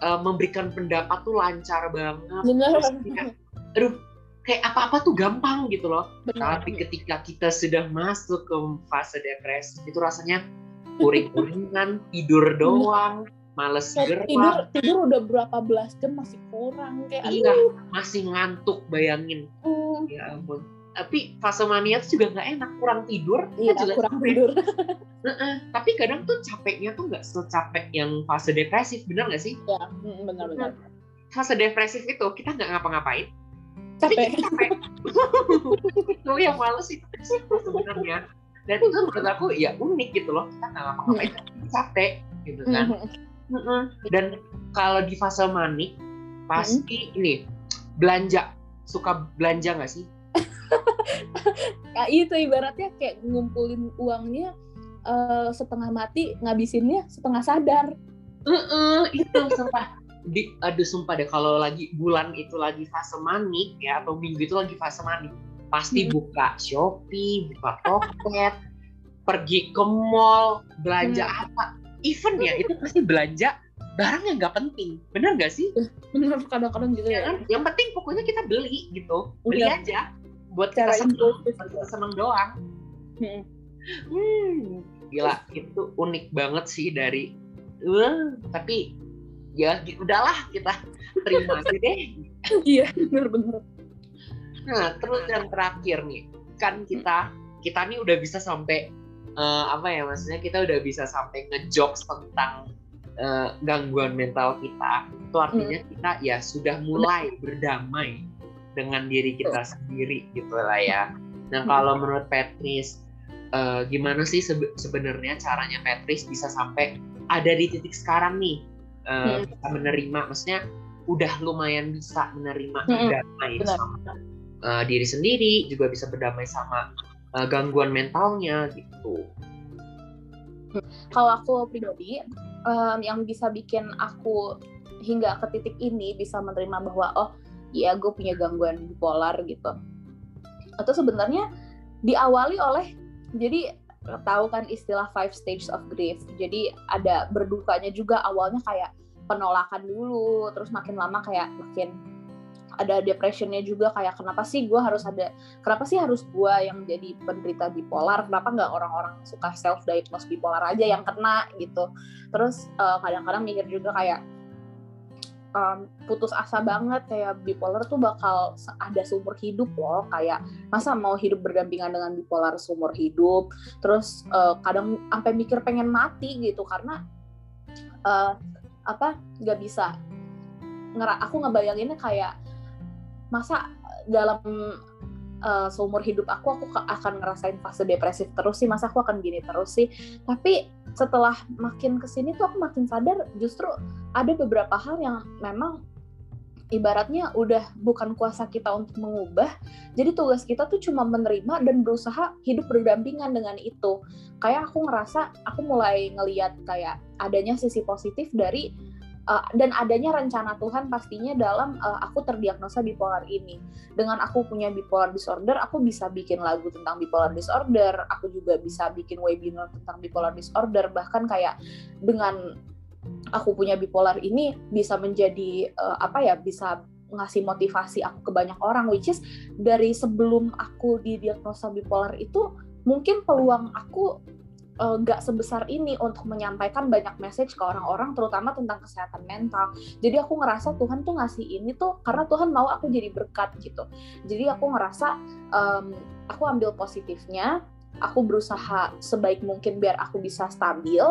[SPEAKER 1] uh, memberikan pendapat tuh lancar banget. Bener. Terus, aduh, kayak apa-apa tuh gampang gitu loh. Bener. Tapi ketika kita sudah masuk ke fase depresi, itu rasanya uring-uringan, tidur doang, males gerak.
[SPEAKER 2] Tidur, tidur udah berapa belas jam masih kurang kayak.
[SPEAKER 1] Iya, masih ngantuk bayangin. Mm. Ya ampun tapi fase mania tuh juga nggak enak kurang tidur
[SPEAKER 2] iya, juga kurang capek. tidur.
[SPEAKER 1] Tapi kadang tuh capeknya tuh nggak secapek yang fase depresif bener nggak sih?
[SPEAKER 2] Ya benar-benar
[SPEAKER 1] fase depresif itu kita nggak ngapa-ngapain. Capek. tapi capek. Itu yang males itu sih sebenarnya. Dan itu menurut aku ya unik gitu loh kita nggak ngapa-ngapain tapi capek gitu kan. Dan kalau di fase manik pasti ini belanja. Suka belanja nggak sih
[SPEAKER 2] nah, itu ibaratnya kayak ngumpulin uangnya uh, setengah mati ngabisinnya setengah sadar.
[SPEAKER 1] Uh -uh, itu sumpah. Di aduh sumpah deh kalau lagi bulan itu lagi fase manik ya atau minggu itu lagi fase manik pasti hmm. buka Shopee buka Toket pergi ke mall belanja hmm. apa. Even ya itu pasti belanja barang yang nggak penting. Bener nggak sih?
[SPEAKER 2] Bener kadang-kadang gitu ya,
[SPEAKER 1] ya. yang penting pokoknya kita beli gitu. Beli
[SPEAKER 2] Udah.
[SPEAKER 1] aja buat
[SPEAKER 2] Cara
[SPEAKER 1] kita seneng.
[SPEAKER 2] impulsif
[SPEAKER 1] buat kita seneng doang.
[SPEAKER 2] Hmm.
[SPEAKER 1] hmm, gila itu unik banget sih dari uh, tapi ya udahlah kita terima aja deh.
[SPEAKER 2] Iya bener-bener
[SPEAKER 1] nah terus yang terakhir nih kan kita kita nih udah bisa sampai eh, apa ya maksudnya kita udah bisa sampai ngejokes tentang eh, gangguan mental kita. Itu artinya kita ya sudah mulai berdamai dengan diri kita sendiri gitu lah ya. Nah kalau menurut Petris eh, gimana sih sebe- sebenarnya caranya Petris bisa sampai ada di titik sekarang nih eh,
[SPEAKER 2] Hmm.
[SPEAKER 1] bisa menerima? Maksudnya udah lumayan bisa menerima
[SPEAKER 2] Hmm,
[SPEAKER 1] berdamai
[SPEAKER 2] benar.
[SPEAKER 1] sama eh, diri sendiri juga bisa berdamai sama eh, gangguan mentalnya gitu.
[SPEAKER 2] Kalau aku pribadi em, yang bisa bikin aku hingga ke titik ini bisa menerima bahwa oh iya gue punya gangguan bipolar gitu. Atau sebenarnya diawali oleh jadi tahu kan istilah five stages of grief. Jadi ada berdukanya juga awalnya kayak penolakan dulu terus makin lama kayak makin ada depressionnya juga kayak kenapa sih gue harus ada kenapa sih harus gue yang jadi penderita bipolar? Kenapa nggak orang-orang suka self diagnose bipolar aja yang kena gitu? Terus eh, kadang-kadang mikir juga kayak em, putus asa banget kayak bipolar tuh bakal ada seumur hidup loh. Kayak masa mau hidup berdampingan dengan bipolar seumur hidup terus eh, kadang sampai mikir pengen mati gitu karena eh, apa nggak bisa. Ngera aku ngebayanginnya kayak masa dalam uh, seumur hidup aku aku akan ngerasain fase depresif terus sih. Masa aku akan gini terus sih? Tapi setelah makin ke sini tuh aku makin sadar justru ada beberapa hal yang memang ibaratnya udah bukan kuasa kita untuk mengubah. Jadi tugas kita tuh cuma menerima dan berusaha hidup berdampingan dengan itu. Kayak aku ngerasa aku mulai ngeliat kayak adanya sisi positif dari uh, dan adanya rencana Tuhan pastinya dalam uh, aku terdiagnosa bipolar ini. Dengan aku punya bipolar disorder, aku bisa bikin lagu tentang bipolar disorder, aku juga bisa bikin webinar tentang bipolar disorder, bahkan kayak dengan aku punya bipolar ini bisa menjadi uh, apa ya, bisa ngasih motivasi aku ke banyak orang which is dari sebelum aku didiagnosa bipolar itu mungkin peluang aku eh, nggak sebesar ini untuk menyampaikan banyak message ke orang-orang terutama tentang kesehatan mental. Jadi aku ngerasa Tuhan tuh ngasih ini tuh karena Tuhan mau aku jadi berkat gitu. Jadi aku ngerasa em, aku ambil positifnya aku berusaha sebaik mungkin biar aku bisa stabil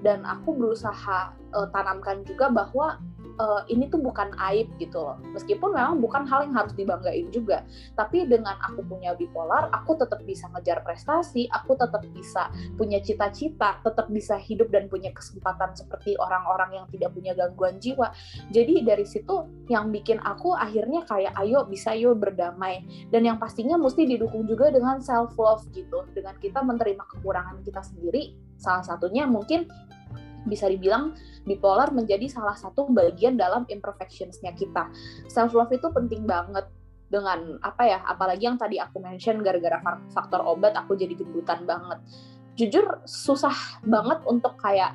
[SPEAKER 2] dan aku berusaha eh, tanamkan juga bahwa eh, ini tuh bukan aib gitu loh. Meskipun memang bukan hal yang harus dibanggain juga. Tapi dengan aku punya bipolar aku tetap bisa ngejar prestasi aku tetap bisa punya cita-cita tetap bisa hidup dan punya kesempatan seperti orang-orang yang tidak punya gangguan jiwa. Jadi dari situ yang bikin aku akhirnya kayak ayo bisa yuk berdamai. Dan yang pastinya mesti didukung juga dengan self love gitu. Dengan kita menerima kekurangan kita sendiri salah satunya mungkin bisa dibilang bipolar menjadi salah satu bagian dalam imperfectionsnya kita. Self love itu penting banget dengan apa ya apalagi yang tadi aku mention gara-gara fa- faktor obat aku jadi gendutan banget. Jujur susah banget untuk kayak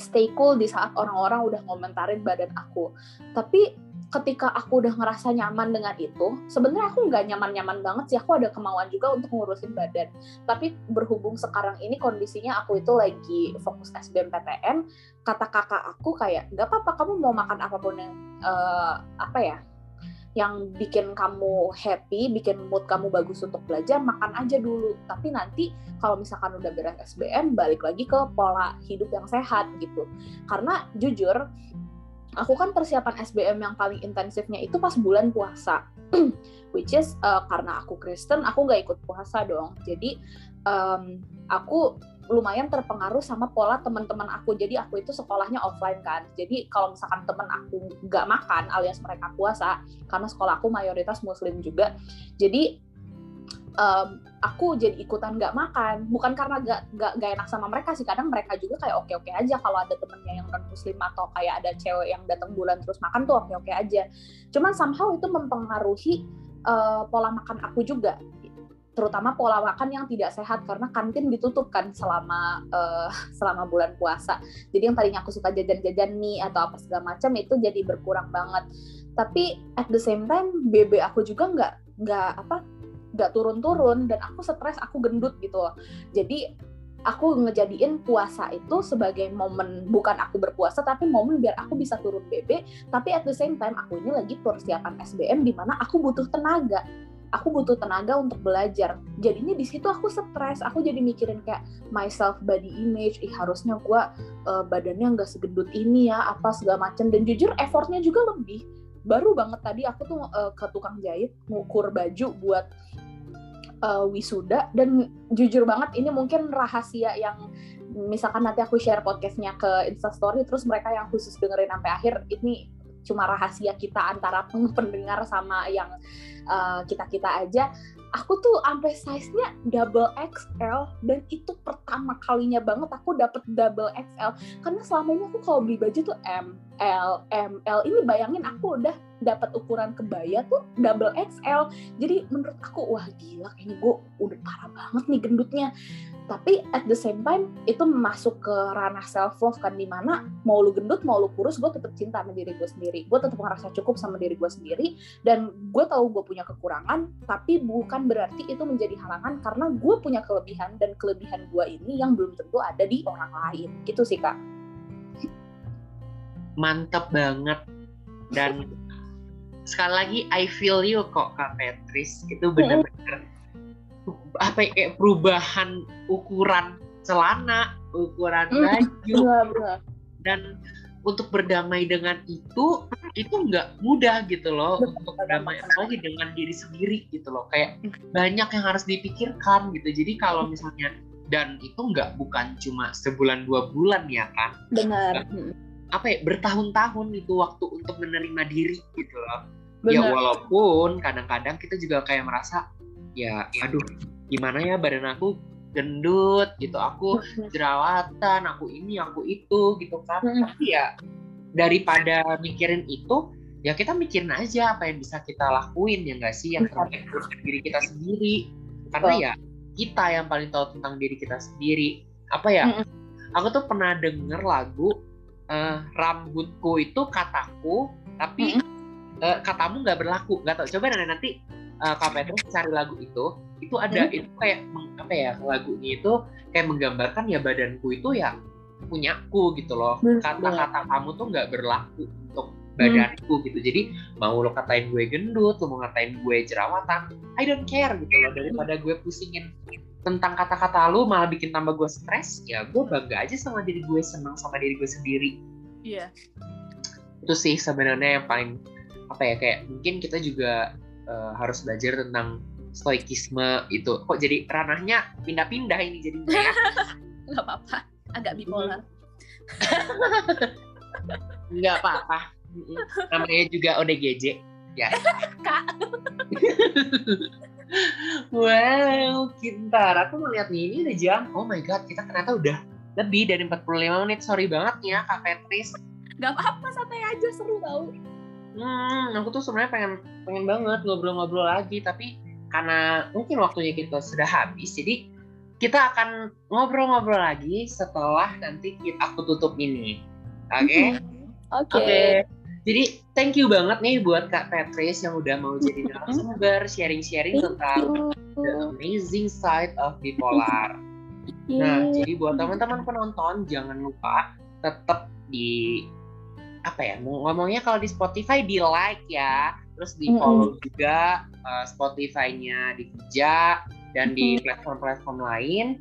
[SPEAKER 2] stay cool di saat orang-orang udah ngomentarin badan aku. Tapi ketika aku udah ngerasa nyaman dengan itu sebenarnya aku nggak nyaman-nyaman banget sih aku ada kemauan juga untuk ngurusin badan tapi berhubung sekarang ini kondisinya aku itu lagi fokus SBMPTN kata kakak aku kayak nggak apa-apa kamu mau makan apa pun yang eh, apa ya yang bikin kamu happy, bikin mood kamu bagus untuk belajar, makan aja dulu. Tapi nanti kalau misalkan udah beres SBM, balik lagi ke pola hidup yang sehat gitu. Karena jujur, aku kan persiapan SBM yang paling intensifnya itu pas bulan puasa. Which is uh, karena aku Kristen, aku nggak ikut puasa dong. Jadi um, aku lumayan terpengaruh sama pola teman-teman aku. Jadi aku itu sekolahnya offline kan. Jadi kalau misalkan temen aku nggak makan alias mereka puasa, karena sekolah aku mayoritas muslim juga. Jadi um, aku jadi ikutan nggak makan. Bukan karena nggak nggak nggak enak sama mereka sih. Kadang mereka juga kayak oke-oke aja kalau ada temennya yang non muslim atau kayak ada cewek yang datang bulan terus makan tuh oke-oke aja. Cuman somehow itu mempengaruhi uh, pola makan aku juga terutama pola makan yang tidak sehat karena kantin ditutup kan selama uh, selama bulan puasa. Jadi yang tadinya aku suka jajan-jajan mie atau apa segala macam itu jadi berkurang banget. Tapi at the same time BB aku juga nggak nggak apa nggak turun-turun dan aku stres aku gendut gitu loh. Jadi aku ngejadiin puasa itu sebagai momen bukan aku berpuasa tapi momen biar aku bisa turun BB tapi at the same time aku ini lagi persiapan SBM di mana aku butuh tenaga. Aku butuh tenaga untuk belajar. Jadinya di situ aku stres. Aku jadi mikirin kayak myself body image ih harusnya gue uh, badannya nggak segendut ini ya apa segala macam. Dan jujur effortnya juga lebih baru banget tadi aku tuh uh, ke tukang jahit ngukur baju buat uh, wisuda. Dan jujur banget ini mungkin rahasia yang misalkan nanti aku share podcastnya ke instastory terus mereka yang khusus dengerin sampai akhir ini cuma rahasia kita antara pendengar sama yang uh, kita kita aja aku tuh sampai size-nya double XL dan itu pertama kalinya banget aku dapet double XL karena selama ini aku kalau beli baju tuh M, L, M, L. Ini bayangin aku udah dapat ukuran kebaya tuh double XL jadi menurut aku wah gila kayaknya gue udah parah banget nih gendutnya. Tapi at the same time itu masuk ke ranah self love kan di mana mau lu gendut mau lu kurus gue tetap cinta sama diri gue sendiri. Gue tetap ngerasa cukup sama diri gue sendiri dan gue tahu gue punya kekurangan tapi bukan berarti itu menjadi halangan karena gue punya kelebihan dan kelebihan gue ini yang belum tentu ada di orang lain. Gitu sih kak.
[SPEAKER 1] Mantap banget. Dan sekali lagi I feel you kok kak Petris itu benar-benar apa ya, kayak perubahan ukuran celana, ukuran baju, dan untuk berdamai dengan itu itu nggak mudah gitu loh untuk berdamai lagi dengan diri sendiri gitu loh. Kayak banyak yang harus dipikirkan gitu. Jadi kalau misalnya dan itu nggak bukan cuma sebulan dua bulan ya kan
[SPEAKER 2] benar
[SPEAKER 1] apa ya bertahun-tahun itu waktu untuk menerima diri gitu loh. Ya, Benar. ya walaupun kadang-kadang kita juga kayak merasa ya aduh gimana ya badan aku gendut gitu aku jerawatan aku ini aku itu gitu kan. Tapi ya daripada mikirin itu ya kita mikirin aja apa yang bisa kita lakuin ya nggak sih yang terbaik untuk diri kita sendiri. Karena ya kita yang paling tahu tentang diri kita sendiri. Apa ya aku tuh pernah denger lagu uh, rambutku itu kataku tapi uh, katamu nggak berlaku. Nggak tahu coba nanti nanti uh, Kak Petrus cari lagu itu. Itu ada hmm. itu kayak apa ya lagunya itu kayak menggambarkan ya badanku itu ya punyaku gitu loh. Kata-kata kamu tuh nggak berlaku untuk badanku hmm. gitu. Jadi mau lo katain gue gendut lo mau ngatain gue jerawatan I don't care gitu loh. Daripada gue pusingin tentang kata-kata lo malah bikin tambah gue stres ya gue bangga aja sama diri gue senang sama diri gue sendiri.
[SPEAKER 2] Iya. Yeah.
[SPEAKER 1] itu sih sebenarnya yang paling apa ya kayak mungkin kita juga uh, harus belajar tentang stoikisme itu. Kok jadi ranahnya pindah-pindah ini jadi ya?
[SPEAKER 2] Nggak apa-apa agak bipolar.
[SPEAKER 1] Nggak apa-apa. Namanya juga ODGJ ya. Kak wow kintar aku melihat nih ini udah jam oh my god kita ternyata udah lebih dari 45 menit sorry banget ya kak Petris
[SPEAKER 2] nggak apa-apa santai aja seru tau
[SPEAKER 1] hmm aku tuh sebenarnya pengen pengen banget ngobrol-ngobrol lagi tapi karena mungkin waktunya kita sudah habis jadi kita akan ngobrol-ngobrol lagi setelah nanti kita aku tutup ini oke okay?
[SPEAKER 2] oke okay. okay.
[SPEAKER 1] Jadi thank you banget nih buat kak Petris yang udah mau jadi narasumber sharing-sharing tentang the amazing side of bipolar. Nah jadi buat teman-teman penonton jangan lupa tetap di apa ya ngomongnya kalau di Spotify di like ya. Terus di follow mm juga uh, Spotify-nya di Vija dan di platform-platform lain.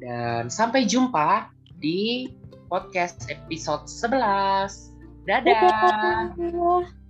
[SPEAKER 1] Dan sampai jumpa di podcast episode 11 dadah, dadah.